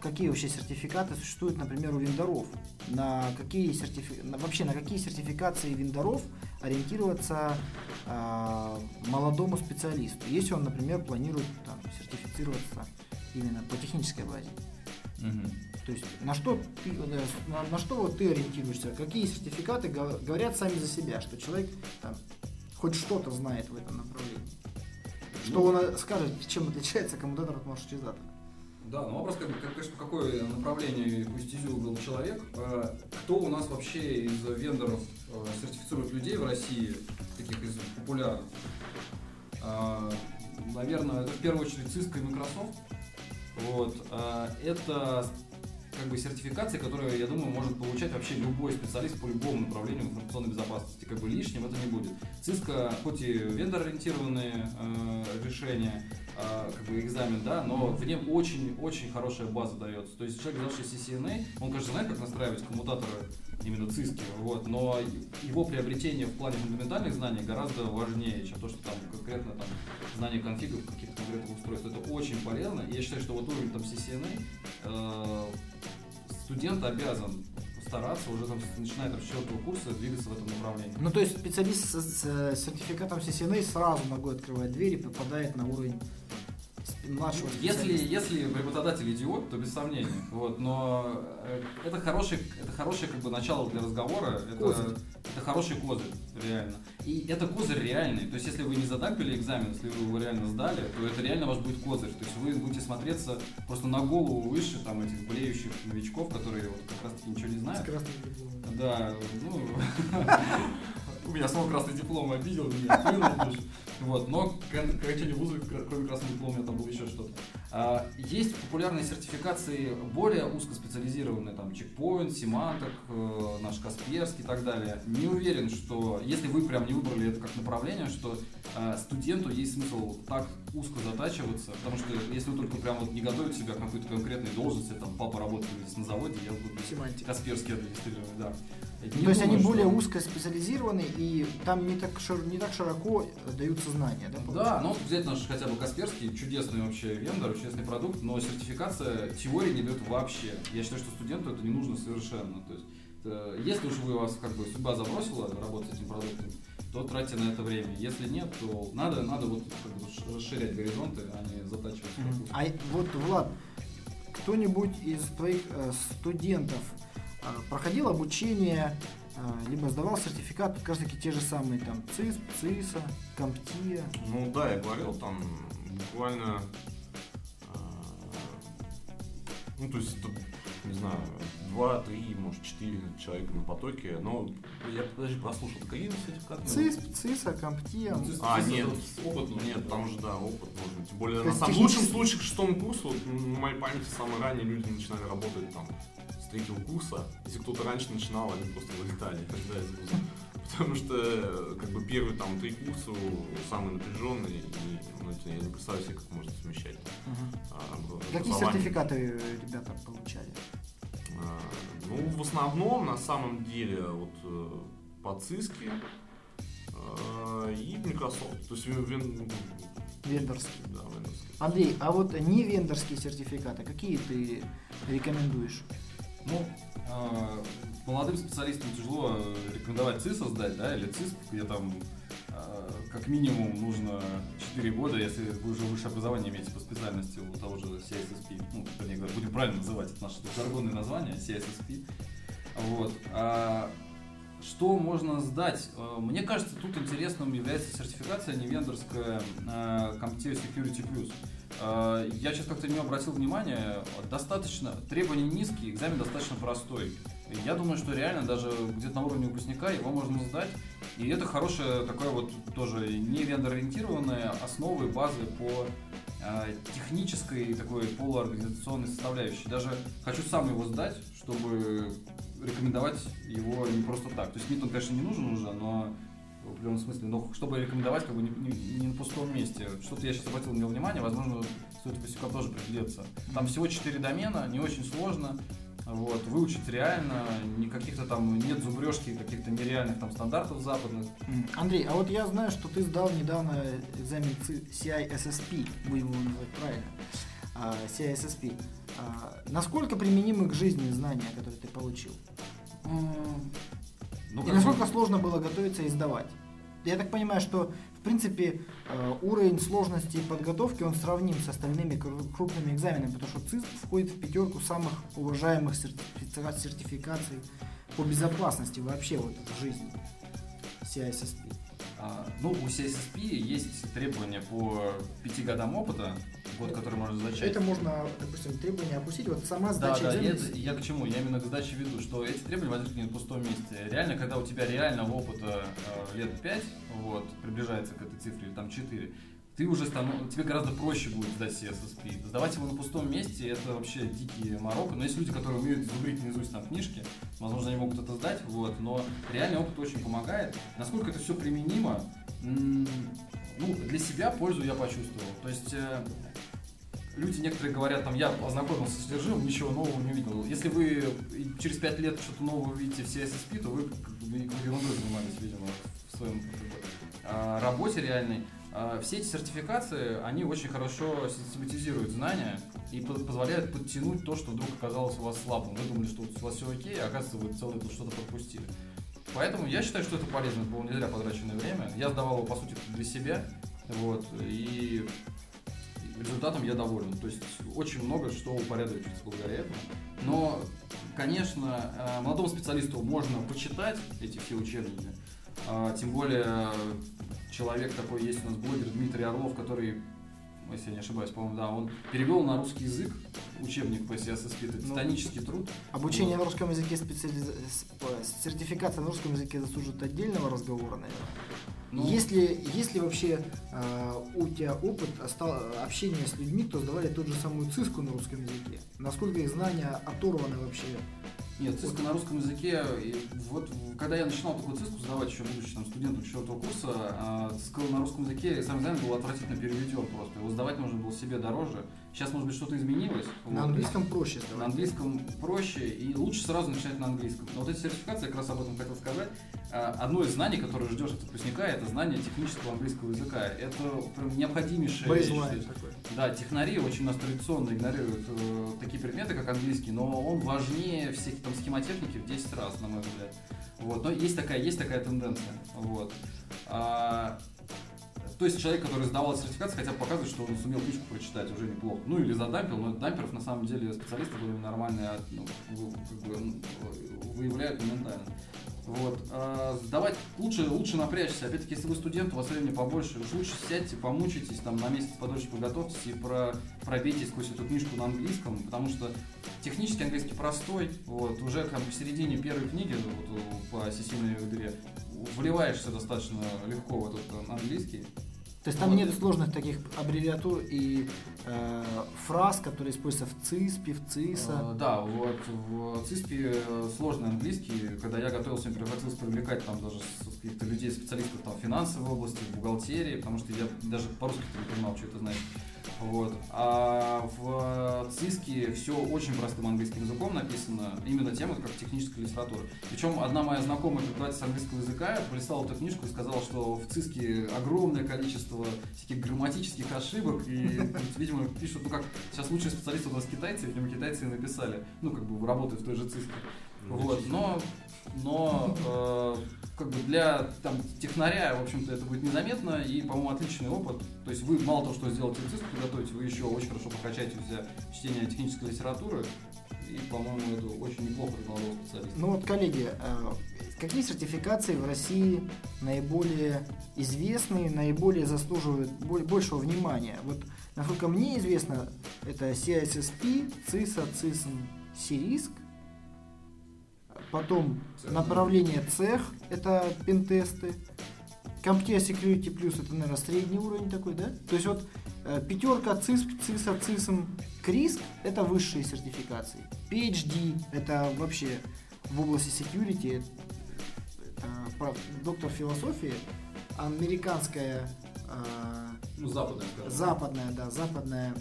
какие вообще сертификаты существуют, например, у вендоров? На какие сертифи... на- вообще на какие сертификации вендоров ориентироваться а, молодому специалисту, если он, например, планирует там, сертифицироваться именно по технической базе? То есть на что ты, э, на, на что вот ты ориентируешься? Какие сертификаты го- говорят сами за себя, что человек там, хоть что-то знает в этом направлении? Что он э, скажет, чем отличается коммутатор от маршрутизатора? Да, но вопрос, как, конечно, какое направление, какую стезю выбрал человек. Э, Кто у нас вообще из вендоров э, сертифицирует людей в России, таких из популярных? Э, Наверное, это в первую очередь Cisco и Microsoft. Вот. Это как бы сертификации, которые, я думаю, может получать вообще любой специалист по любому направлению информационной безопасности. Как бы лишним это не будет. Cisco, хоть и вендор-ориентированные решения, как бы экзамен, да, но в нем очень-очень хорошая база дается. То есть человек, сдавший CCNA, он, конечно, знает, как настраивать коммутаторы именно Cisco, вот, но его приобретение в плане фундаментальных знаний гораздо важнее, чем то, что там конкретно там знание конфигов каких-то конкретных устройств. Это очень полезно. И я считаю, что вот уровень там CCNA э, студент обязан стараться уже там, начиная там, с четвертого курса двигаться в этом направлении. Ну, то есть специалист с, с, сертификатом CCNA сразу ногой открывает дверь и попадает на уровень сп- младшего Если, если преподаватель идиот, то без сомнений. Вот, но э, это хороший, это хорошее как бы начало для разговора. Это, Козырь. это хороший козырь, реально. И это козырь реальный. То есть, если вы не задампили экзамен, если вы его реально сдали, то это реально ваш будет козырь. То есть вы будете смотреться просто на голову выше там этих болеющих новичков, которые вот как раз таки ничего не знают. Да, ну, у меня самого красный диплом обидел, меня. Вот, но к окончанию вуза, кр- кроме красного диплома, у меня там было еще что-то. А, Есть популярные сертификации более узкоспециализированные, там, чекпоинт, семанток, э, наш Касперский и так далее. Не уверен, что, если вы прям не выбрали это как направление, что студенту есть смысл так узко затачиваться, потому что если вы только прям вот не готовите себя к какой-то конкретной должности, там, папа работает здесь на заводе, я буду Семантика. Касперский администрировать, да. Не То есть они думаю, более что- узкоспециализированы и там не так, шир- не так широко даются знания, да? Да, ну взять наш хотя бы Касперский, чудесный вообще вендор, чудесный продукт, но сертификация теории не дает вообще. Я считаю, что студенту это не нужно совершенно. То есть, э, если уж вы вас как бы судьба забросила работать с этим продуктом, то тратьте на это время. Если нет, то надо, надо вот расширять горизонты, а не затачивать. Мгм. А вот, Влад, кто-нибудь из твоих э, студентов э, проходил обучение, э, либо сдавал сертификат, как раз таки те же самые там ЦИС, ЦИСа, Комптия? Ну да, я говорил, там буквально... э, Ну, то есть это не знаю, два, три, может, четыре человека на потоке. Но я подожди, прослушал, какие сертификаты? ЦИСП, ЦИСа, Комптем. Ну, А, нет, опыт нужен. Нет, там же, да, опыт нужен. Тем более, на самом лучшем случае к шестому курсу, вот, на моей памяти, самые ранние люди начинали работать там с третьего курса. Если кто-то раньше начинал, они просто вылетали да, из вуза. Потому что, э, как бы, первые там три курса самые напряженные, и ну, я не представляю себе, как можно совмещать. Мгм. а, Какие сертификаты э, ребята получали? А, Ну, в основном, на самом деле, вот э, по ЦИСКе э, и Microsoft. То есть, вен- вен- Вендорские. да, вендорские. Андрей, а вот не вендорские сертификаты, какие ты рекомендуешь? Ну, э, молодым специалистам тяжело э, рекомендовать ЦИС создать, да, или ЦИСП, где там э, как минимум нужно 4 года, если вы уже высшее образование имеете по специальности у того же CISSP, ну, вернее будем правильно называть, это наше жаргонное название, CISSP. Вот. А что можно сдать? Э, Мне кажется, тут интересным является сертификация невендорская э, CompTIA Security Plus. Э, Я сейчас как-то не обратил внимания, достаточно, требования низкие, экзамен достаточно простой. Я думаю, что реально даже где-то на уровне выпускника его можно сдать. И это хорошая такая вот тоже не вендор-ориентированная основы, базы по э, технической такой полуорганизационной составляющей. Даже хочу сам его сдать, чтобы рекомендовать его не просто так. То есть МИД он, конечно, не нужен уже, но в определенном смысле, но чтобы рекомендовать как бы не, не- не на пустом месте. Что-то я сейчас обратил на него внимание, возможно, стоит выпускникам тоже приглядеться. Там всего 4 домена, не очень сложно. Вот, выучить реально, никаких-то там нет зубрежки, каких-то нереальных там стандартов западных. Андрей, а вот я знаю, что ты сдал недавно экзамен CISSP, будем его называть правильно, а, CISSP. А, Насколько применимы к жизни знания, которые ты получил? Ну, И насколько бы- сложно было готовиться и сдавать? Я так понимаю, что в принципе э, уровень сложности и подготовки он сравним с остальными кру- крупными экзаменами, потому что ЦИСП входит в пятерку самых уважаемых сертифи- сертификаций по безопасности вообще вот в жизни. CISSP. А, ну, у CSSP есть требования по пяти годам опыта, год, который можно зачать. Это можно, допустим, требования опустить. Вот сама Да, сдача да, экзамена. это- я к чему? Я именно к сдаче веду, что эти требования возникли не на пустом месте. Реально, когда у тебя реального опыта э, лет 5, вот, приближается к этой цифре, или там 4, ты уже станов... тебе гораздо проще будет сдать CSSP. Сдавать его на пустом месте это вообще дикие морока. Но есть люди, которые умеют зубрить наизусть там книжки, возможно, они могут это сдать, вот, но реальный опыт очень помогает. Насколько это все применимо, ну, для себя пользу я почувствовал. То есть э, люди некоторые говорят, там, я ознакомился с содержимым, ничего нового не увидел. Если вы через 5 лет что-то новое увидите в CSSP, то вы ерундой занимались, видимо, в своем а, работе реальной. А, Все эти сертификации, они очень хорошо систематизируют знания и по- позволяют подтянуть то, что вдруг оказалось у вас слабым. Вы думали, что у вас все окей, а оказывается, вы целое тут что-то пропустили. Поэтому я считаю, что это полезно, это было не зря потраченное время. Я сдавал его, по сути, для себя, вот, и результатом я доволен. То есть очень много что упорядочивается благодаря этому. Но, конечно, э, молодому специалисту можно почитать эти все учебники. А, Тем более человек такой есть у нас блогер Дмитрий Орлов, который, если я не ошибаюсь, по-моему, да, он перевел на русский язык учебник по CSSP. Это Ну, титанический труд. Обучение на русском языке, специализ- с- по- сертификация на русском языке заслужит отдельного разговора, наверное. Ну, Если, если вообще э, у тебя опыт остал- общения с людьми, кто сдавали ту же самую ЦИСКу на русском языке, насколько их знания оторваны вообще? Нет, циска на русском языке, и вот когда я начинал такую циску сдавать, еще будучи там, студентом четвертого курса, а, циска на русском языке, экзамен был отвратительно переведен просто. Его сдавать нужно было себе дороже. Сейчас, может быть, что-то изменилось. На Вот. английском проще На сдавать. английском проще, и лучше сразу начинать на английском. Но вот эти сертификации, я как раз об этом хотел сказать. А, Одно из знаний, которое ждешь от выпускника, это знание технического английского языка. Это прям необходимейшая вещь. Бейзлайн такой. Да, технари очень у нас традиционно игнорируют э, такие предметы, как английский, но он важнее всех там схемотехники в 10 раз, на мой взгляд. Вот. Но есть такая, есть такая тенденция. Вот. А, то есть человек, который сдавал сертификацию, хотя бы показывает, что он сумел книжку прочитать уже неплохо. Ну или задампил, но дамперов на самом деле специалисты были нормальные, а, ну, как бы, выявляют моментально. Вот. А, сдавать лучше, лучше напрячься. Опять-таки, если вы студент, у вас времени побольше, уж лучше сядьте, помучитесь, там на месяц подольше подготовьтесь и про, пробейте сквозь эту книжку на английском, потому что технически английский простой. Вот, уже бы в середине первой книги вот, по сессийной игре вливаешься достаточно легко в этот английский. То есть там нет сложных таких аббревиатур и э, фраз, которые используются в ЦИСПе, в ЦИСа. Э, да, вот в ЦИСПе э, сложный английский. Когда я готовился, мне приходилось привлекать там даже каких-то людей, специалистов там, в финансовой области, в бухгалтерии, потому что я даже по-русски не понимал, что это значит. Вот. А в ЦИСКе все очень простым английским языком написано, именно тема как техническая литература. Причем одна моя знакомая преподаватель английского языка пролистала эту книжку и сказала, что в ЦИСКе огромное количество всяких грамматических ошибок, и, видимо, пишут, ну как сейчас лучшие специалисты у нас китайцы, видимо, китайцы и написали, ну как бы работают в той же ЦИСКе. Вот, но, но э, как бы для там, технаря, в общем-то, это будет незаметно и, по-моему, отличный опыт. То есть вы мало того, что сделаете ЦИСК подготовите, вы еще очень хорошо прокачаете все чтение технической литературы. И, по-моему, это очень неплохо для молодого специалиста. Ну вот, коллеги, э, какие сертификации в России наиболее известны, наиболее заслуживают большего внимания? Вот, насколько мне известно, это CISSP, CISA, CISM, CIRISC, Потом направление цех, это пентесты. Computer Security Plus это, наверное, средний уровень такой, да? То есть вот э, пятерка ЦИСП, ЦИСа, ЦИСМ, КРИСК это высшие сертификации. PhD это вообще в области security, это, доктор философии, американская э, ну, западная, скажем. западная, да, западная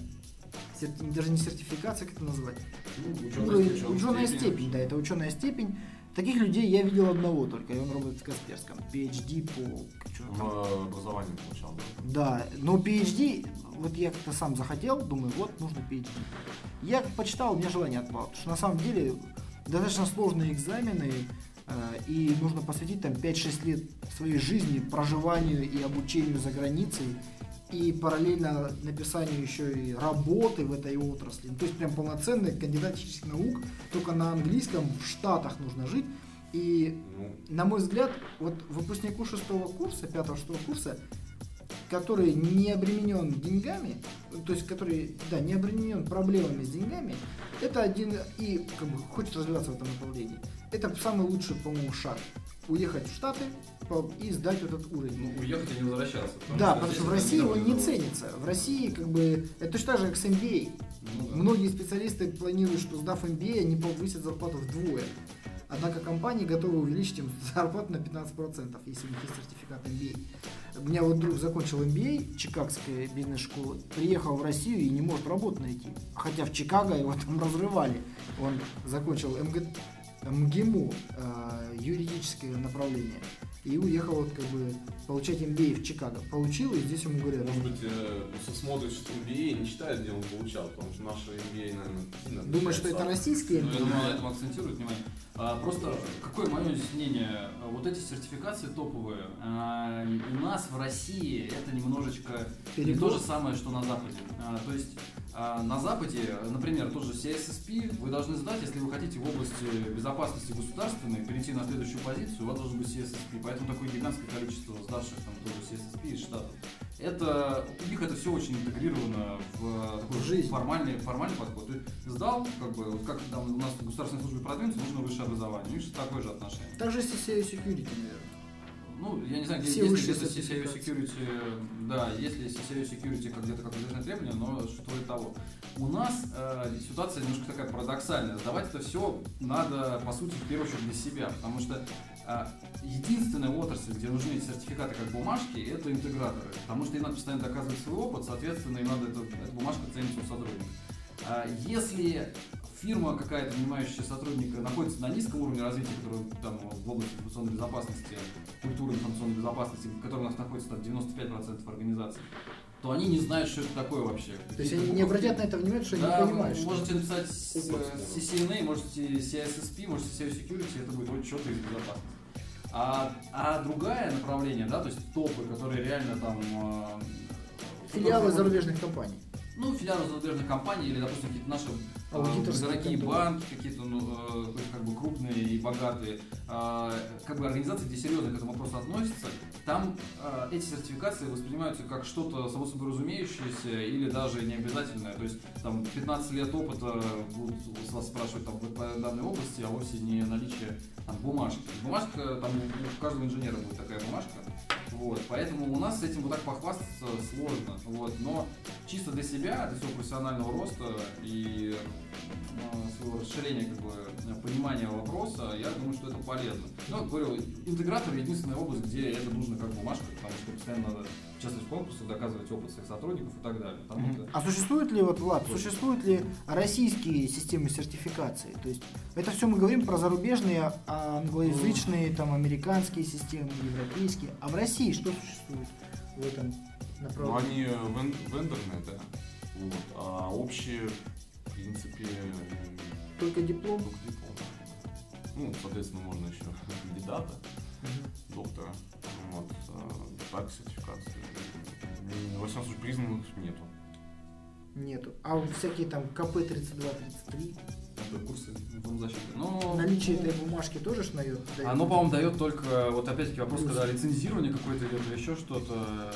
даже не сертификация, как это назвать? Ну, ученая, степень, ученая степень, степень, да, это ученая степень. Таких людей я видел одного только, и он работает в Касперском. PhD по... Что образование получал, да? Да, но PhD, вот я как-то сам захотел, думаю, вот, нужно PhD. Я почитал, у меня желание отпало, потому что на самом деле достаточно сложные экзамены, э, и нужно посвятить там 5-6 лет своей жизни проживанию и обучению за границей и параллельно написанию еще и работы в этой отрасли. То есть прям полноценный кандидат технических наук, только на английском в Штатах нужно жить. И, ну. на мой взгляд, вот выпускнику шестого курса, пятого шестого курса, который не обременен деньгами, то есть который, да, не обременен проблемами с деньгами, это один и как бы хочет развиваться в этом направлении. Это самый лучший, по-моему, шаг. Уехать в Штаты, и сдать этот уровень. Ну, уехать и не возвращаться. Потому да, что потому что в России он не ценится. В России как бы это точно так же, как с MBA. Ну, да. Многие специалисты планируют, что сдав MBA, они повысят зарплату вдвое. Однако компании готовы увеличить им зарплату на 15%, если у них есть сертификат MBA. У меня вот друг закончил MBA, Чикагская бизнес-школа, приехал в Россию и не может работу найти. Хотя в Чикаго его там разрывали. Он закончил МГ, МГИМО, э, юридическое направление и уехал вот как бы получать MBA в Чикаго. Получил, и здесь ему говорят... Может быть, э, смотрит, что MBA не читает, где он получал, потому что наши MBA, наверное, сильно Думаешь, что это российский MBA? Ну, я думаю, на этом акцентирует внимание. А, просто, какое мое мнение, вот эти сертификации топовые, а, у нас в России это немножечко Перегон. не то же самое, что на Западе. А, то есть а на Западе, например, тот же CSSP, вы должны сдать, если вы хотите в области безопасности государственной перейти на следующую позицию, у вас должен быть CSSP. Поэтому такое гигантское количество сдавших там тоже CSSP из Штатов. Это, у них это все очень интегрировано в такой Жизнь. формальный, формальный подход. Ты сдал, как бы, вот как там у нас в государственной службе продвинуться, нужно высшее образование. У них такое же отношение. Также с CCI Security, наверное. Ну, я не знаю, где, если где-то CCIO Security, да, если CCIO Security как где-то как обязательное требование, но что и того. У нас э, ситуация немножко такая парадоксальная. Сдавать это все надо, по сути, в первую очередь для себя, потому что э, единственная отрасль, где нужны эти сертификаты как бумажки, это интеграторы, потому что им надо постоянно доказывать свой опыт, соответственно, им надо эту, эту бумажку ценить у сотрудника. А если фирма какая-то, нанимающая сотрудника, находится на низком уровне развития, который там в области информационной безопасности, культуры информационной безопасности, в которой у нас находится там 95% организаций, то они не знают, что это такое вообще. То есть они не обратят на это внимание, что да, не понимают. Вы можете написать CCNA, можете CISSP, можете CIO Security, это будет очень четко из безопасности. А, а другое направление, да, то есть топы, которые реально там... Филиалы зарубежных компаний ну, филиалы зарубежных компаний или, допустим, какие-то наши Аудиторские дорогие конторы. банки, какие-то ну, э, как бы крупные и богатые, а, как бы организации, где серьезно к этому вопросу относятся, там а, эти сертификации воспринимаются как что-то само собой разумеющееся или даже необязательное. То есть там 15 лет опыта будут с вас спрашивать там, по данной области, а вовсе не наличие там, бумажки. Бумажка, там у каждого инженера будет такая бумажка. Вот, поэтому у нас с этим вот так похвастаться сложно. Вот, но чисто для себя, для своего профессионального роста и э, своего расширения как бы, понимания вопроса, я думаю, что это полезно. Но, говорю, интегратор единственная область, где это нужно как бумажка, потому что постоянно надо участвовать в конкурсах, доказывать опыт своих сотрудников и так далее. Там это- А существует ли, вот, Влад, существуют ли российские системы сертификации? То есть это все мы говорим про зарубежные, а, англоязычные, там, американские системы, европейские. А в России что существует в этом Ну, направлении? они вен- вендорные, да. Вот. А общие, принципе, Только диплом? только диплом. Ну, соответственно, можно еще кандидата, доктора. Вот. а, Так, сертификации. Во всяком случае, признанных нету. Нету. А вот всякие там КП-32-33, это курсы информзащиты. Но наличие этой бумажки тоже ж дает? Оно, по-моему, дает только, вот опять-таки вопрос, когда лицензирование какое-то идет или еще что-то.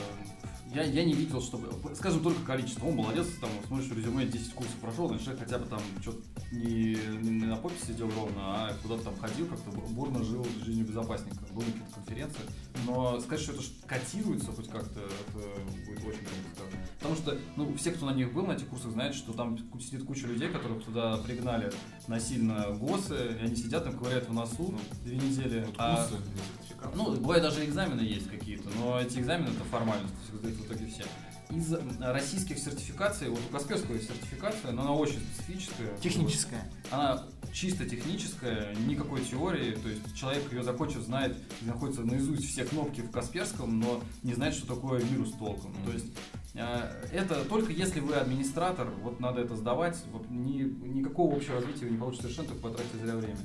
Я, я не видел, чтобы, скажем, только количество. Он молодец, там, смотришь, в резюме 10 курсов прошел, значит, хотя бы там что-то не, не на попе сидел ровно, а куда-то там ходил, как-то бурно жил жизнью безопасника. Был на каких-то конференциях. Но сказать, что это котируется хоть как-то, это будет очень трудно сказать. Потому что, ну, все, кто на них был, на этих курсах, знают, что там сидит куча людей, которых туда пригнали насильно ГОСы, и они сидят там, ковыряют в носу две недели. Вот А- курсы. Ну, бывает даже экзамены есть какие-то, но эти экзамены это формальность, то есть их сдают в итоге все. Из российских сертификаций, вот у Касперского есть сертификация, но она очень специфическая. Техническая. Она чисто техническая, никакой теории, то есть человек ее закончив, знает, находится наизусть все кнопки в Касперском, но не знает, что такое вирус толком. Мгм. То есть э, это только если вы администратор, вот надо это сдавать, вот ни, никакого общего развития вы не получите совершенно, только потратите зря время.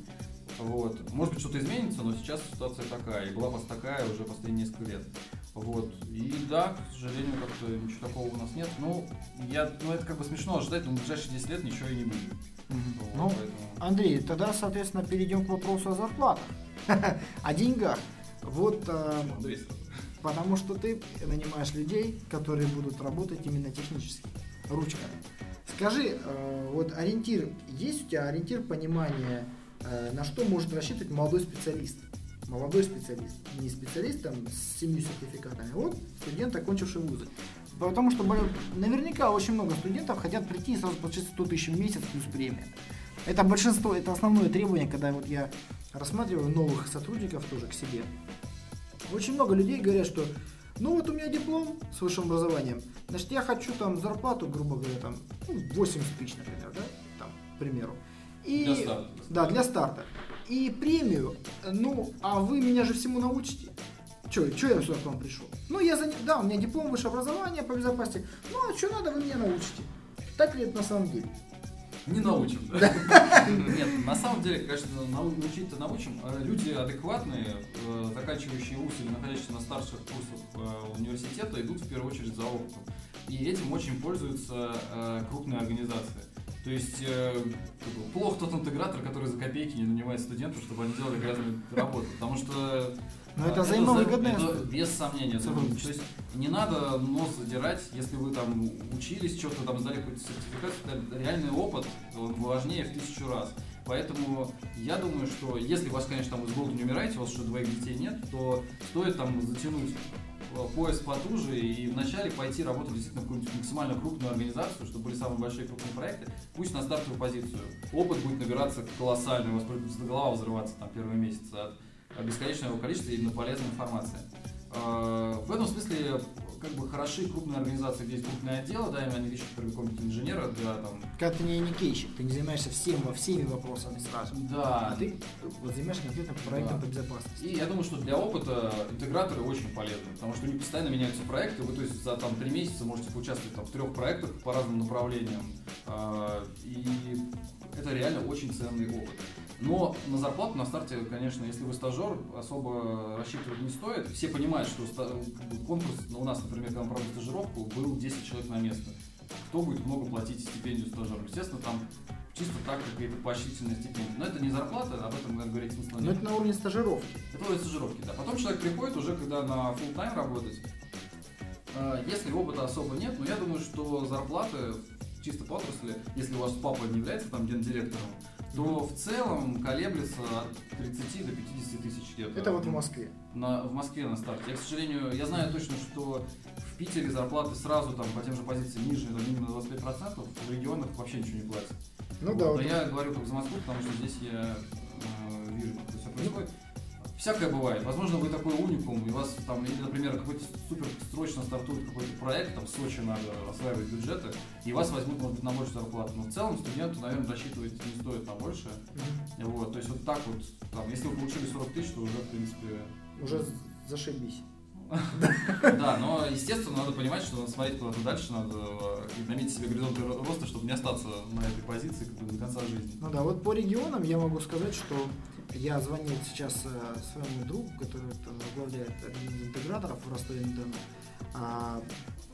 Вот. Может быть, что-то изменится, но сейчас ситуация такая, и была просто такая уже последние несколько лет. Вот. И да, к сожалению, как-то ничего такого у нас нет. Ну, я, ну, это как бы смешно ожидать, но в ближайшие 10 лет ничего и не будет. Вот, Ну, поэтому- Андрей, тогда, соответственно, перейдем к вопросу о зарплатах, о деньгах. Вот сразу. Потому что ты нанимаешь людей, которые будут работать именно технически, ручками. Скажи, э, вот ориентир, есть у тебя ориентир понимания, э, на что может рассчитывать молодой специалист? Молодой специалист, не специалист там с семью сертификатами, вот студент, окончивший вузы. Потому что наверняка очень много студентов хотят прийти и сразу получить 100 тысяч в месяц плюс премия. Это большинство, это основное требование, когда вот я рассматриваю новых сотрудников тоже к себе. Очень много людей говорят, что ну вот у меня диплом с высшим образованием, значит я хочу там зарплату, грубо говоря, там ну, 80 тысяч, например, да, там, к примеру. И, Для старта. Да, для старта. И премию, ну, а вы меня же всему научите. Че, че я сюда к вам пришел? Ну, я за... да, у меня диплом высшее образование по безопасности. Ну, а что надо, вы меня научите. Так ли это на самом деле? Не научим, да? Нет, на самом деле, конечно, нау- научить-то научим. А Люди адекватные, э, заканчивающие вуз или находящиеся на старших курсах э, университета, идут в первую очередь за опытом. И этим очень пользуются э, крупные организации. То есть э, как бы, плох тот интегратор, который за копейки не нанимает студентов, чтобы они делали грязную работу. Потому что Ну, а, это за- взаимовыгодное. это без сомнения. То есть не надо нос задирать, если вы там учились, что-то там сдали какой-то сертификат, это реальный опыт, важнее в тысячу раз. Поэтому я думаю, что если у вас, конечно, там вы с голоду не умираете, у вас еще двоих детей нет, то стоит там затянуть пояс потуже и вначале пойти работать действительно в какую-нибудь максимально крупную организацию, чтобы были самые большие крупные проекты, пусть на стартовую позицию. Опыт будет набираться колоссальный, у вас будет голова взрываться там первые месяцы от э, бесконечного количества именно полезной информации. Э, В этом смысле как бы хороши крупные организации, где есть крупные отделы, да, и они ищут например, какого-нибудь инженера для там. Когда ты не никейщик, ты не занимаешься всем, во всеми вопросами сразу. Да. А ты вот занимаешься конкретно проектом Да. по безопасности. И я думаю, что для опыта интеграторы очень полезны, потому что у них постоянно меняются проекты, вы то есть за там три месяца можете поучаствовать там, в трех проектах по разным направлениям, А, и это реально очень ценный опыт. Но на зарплату на старте, конечно, если вы стажер, особо рассчитывать не стоит. Все понимают, что конкурс, ну, у нас, например, когда мы проводили стажировку, был 10 человек на место. Кто будет много платить стипендию стажерам? Естественно, там чисто так какие-то поощрительные стипендии. Но это не зарплата, об этом говорить смысла Но нет. это на уровне стажировки. Это уровень стажировки, да. Потом человек приходит уже, когда на full тайм работать. Э, Если опыта особо нет, но я думаю, что зарплаты чисто по отрасли, если у вас папа не является там гендиректором, то в целом колеблется от 30 до 50 тысяч где-то. Это вот в Москве. На, в Москве на старте. Я, к сожалению, я знаю точно, что в Питере зарплаты сразу там по тем же позициям ниже, это минимум на 25%, в регионах вообще ничего не платят. Ну Вот, да, но вот. я говорю только за Москву, потому что здесь я э, вижу, как это все происходит. Всякое бывает. Возможно, вы такой уникум, и вас там, или, например, какой-то супер срочно стартует какой-то проект, там в Сочи надо осваивать бюджеты, и вас возьмут, может быть, на большую зарплату. Но в целом студенту, наверное, рассчитывать не стоит на больше. Мгм. Вот, то есть вот так вот, там, если вы получили 40 тысяч, то уже, в принципе, Уже зашибись. Да, но, естественно, надо понимать, что надо смотреть куда-то дальше, надо э, наметить себе горизонты ро- роста, чтобы не остаться на этой позиции как бы, до конца жизни. Ну да, вот по регионам я могу сказать, что я звонил сейчас э, своему другу, который возглавляет интеграторов в Ростове-на-Дону. А,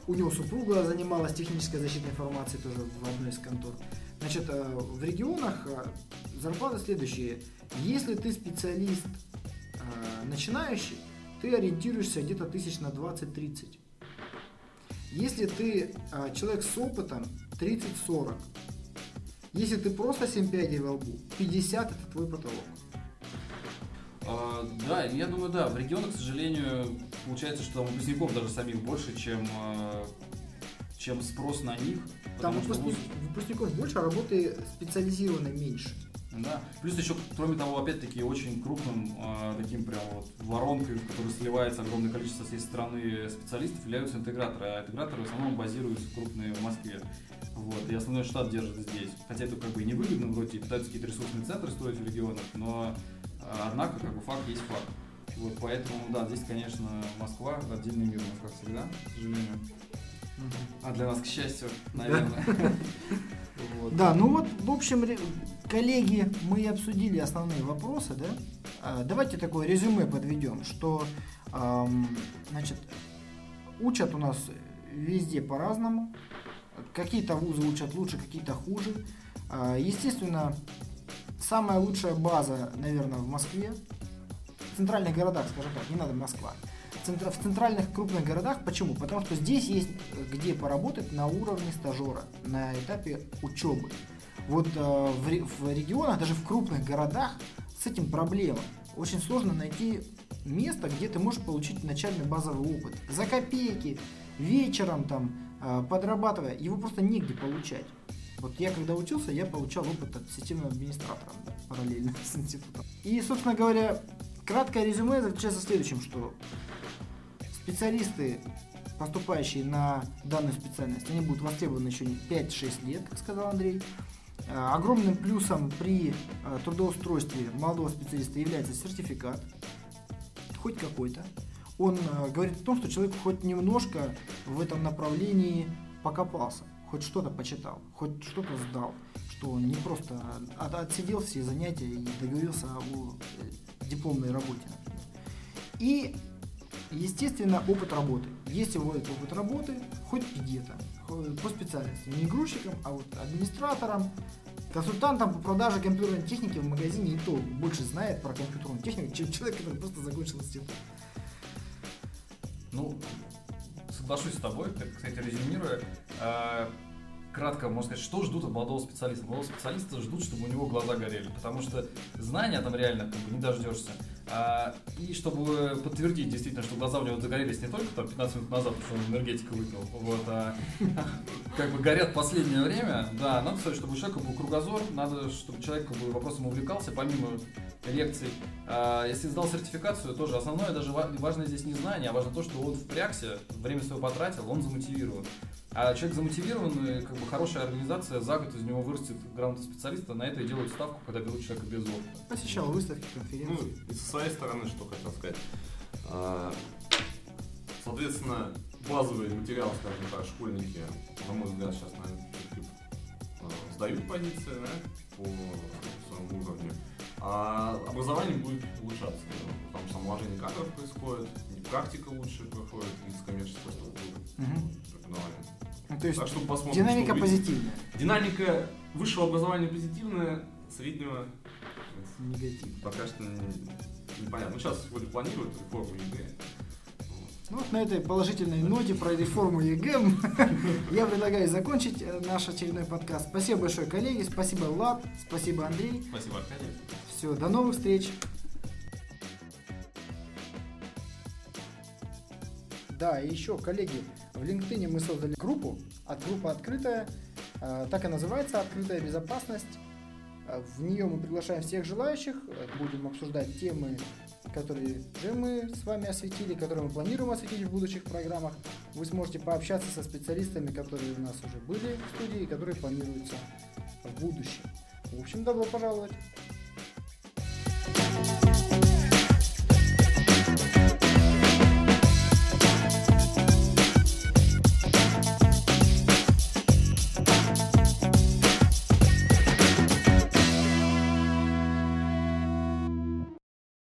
у него супруга занималась технической защитной информацией тоже в одной из контор. Значит, э, в регионах э, зарплаты следующие. Если ты специалист э, начинающий, ты ориентируешься где-то тысяч на 20-30. Если ты э, человек с опытом, 30-40. Если ты просто 7 пядей во лбу, 50 это твой потолок. А, да, я думаю, да, в регионах, к сожалению, получается, что там выпускников даже самих больше, чем, э, чем спрос на них. Там что выпускник- выпускников больше, а работы специализированной меньше. Да. Плюс еще, кроме того, опять-таки, очень крупным э, таким прям вот воронкой, в которой сливается огромное количество всей страны специалистов, являются интеграторы. А интеграторы в основном базируются крупные в Москве. Вот, и основной штат держит здесь. Хотя это как бы и невыгодно, вроде и пытаются какие-то ресурсные центры строить в регионах, но э, однако как бы факт есть факт. Вот поэтому, да, здесь, конечно, Москва, отдельный мир у нас, как всегда, к сожалению. А для нас, к счастью, наверное. Вот. Да, ну вот, в общем, коллеги, мы обсудили основные вопросы, да? А, Давайте такое резюме подведем, что, значит, учат у нас везде по-разному. Какие-то вузы учат лучше, какие-то хуже. А, Естественно, самая лучшая база, наверное, в Москве. В центральных городах, скажем так, не надо Москва. В центра- В центральных крупных городах. Почему? Потому что здесь есть где поработать на уровне стажера, на этапе учебы. Вот э, в, в регионах, даже в крупных городах с этим проблема. Очень сложно найти место, где ты можешь получить начальный базовый опыт. За копейки, вечером там, э, подрабатывая, его просто негде получать. Вот я когда учился, я получал опыт от системного администратора да, параллельно с институтом. И, собственно говоря, краткое резюме заключается в следующем, что специалисты, поступающие на данную специальность, они будут востребованы еще 5-6 лет, как сказал Андрей. Э, Огромным плюсом при э, трудоустройстве молодого специалиста является сертификат, хоть какой-то. Он э, говорит о том, что человек хоть немножко в этом направлении покопался, хоть что-то почитал, хоть что-то сдал, что он не просто от- отсидел все занятия и договорился о дипломной работе. И, естественно, опыт работы. Если у вас опыт работы, хоть где-то, по специальности, не грузчиком, а вот администратором, консультантом по продаже компьютерной техники в магазине и то больше знает про компьютерную технику, чем человек, который просто закончил институт. Ну, соглашусь с тобой, кстати, резюмируя. Кратко можно сказать, что ждут от молодого специалиста. Молодого специалиста ждут, чтобы у него глаза горели, потому что знания там реально как бы, не дождешься. А, и чтобы подтвердить действительно, что глаза у него загорелись не только там 15 минут назад, потому что он энергетика выпил, вот, а как бы горят последнее время, да, надо сказать, чтобы у человека был кругозор, надо, чтобы человек как бы, вопросом увлекался, помимо лекций. А, если сдал сертификацию, тоже основное даже ва- важно здесь не знание, а важно то, что он впрягся, время свое потратил, он замотивирован. А человек замотивированный, как бы хорошая организация, за год из него вырастет грамотный специалиста, на это и делают ставку, когда берут человека без опыта. Посещал выставки, Ну, конференции. и со своей стороны, что хотел сказать. А, Соответственно, базовый материал, скажем так, школьники, на мой взгляд, сейчас, наверное, а, сдают позиции да, по своему уровню. А образование будет улучшаться. Потому что омоложение кадров происходит, и практика лучше проходит из коммерческой структуры преподавания. Ну, То есть Так что посмотрим, динамика что позитивная. Динамика Высшего образования позитивное, среднего Негатив. пока что не- непонятно. Ну, сейчас вроде планируют реформу ЕГЭ. Ну вот на этой положительной ноте про реформу ЕГЭ я предлагаю закончить э, наш очередной подкаст. Спасибо большое, коллеги. Спасибо, Влад. Спасибо, Андрей. Спасибо, Аркадий. Все, до новых встреч. Да, и еще, коллеги, в LinkedIn мы создали группу, от группа открытая, э, так и называется «Открытая безопасность». Э, В нее мы приглашаем всех желающих, будем обсуждать темы, которые уже мы с вами осветили, которые мы планируем осветить в будущих программах. Вы сможете пообщаться со специалистами, которые у нас уже были в студии и которые планируются в будущем. В общем, добро пожаловать!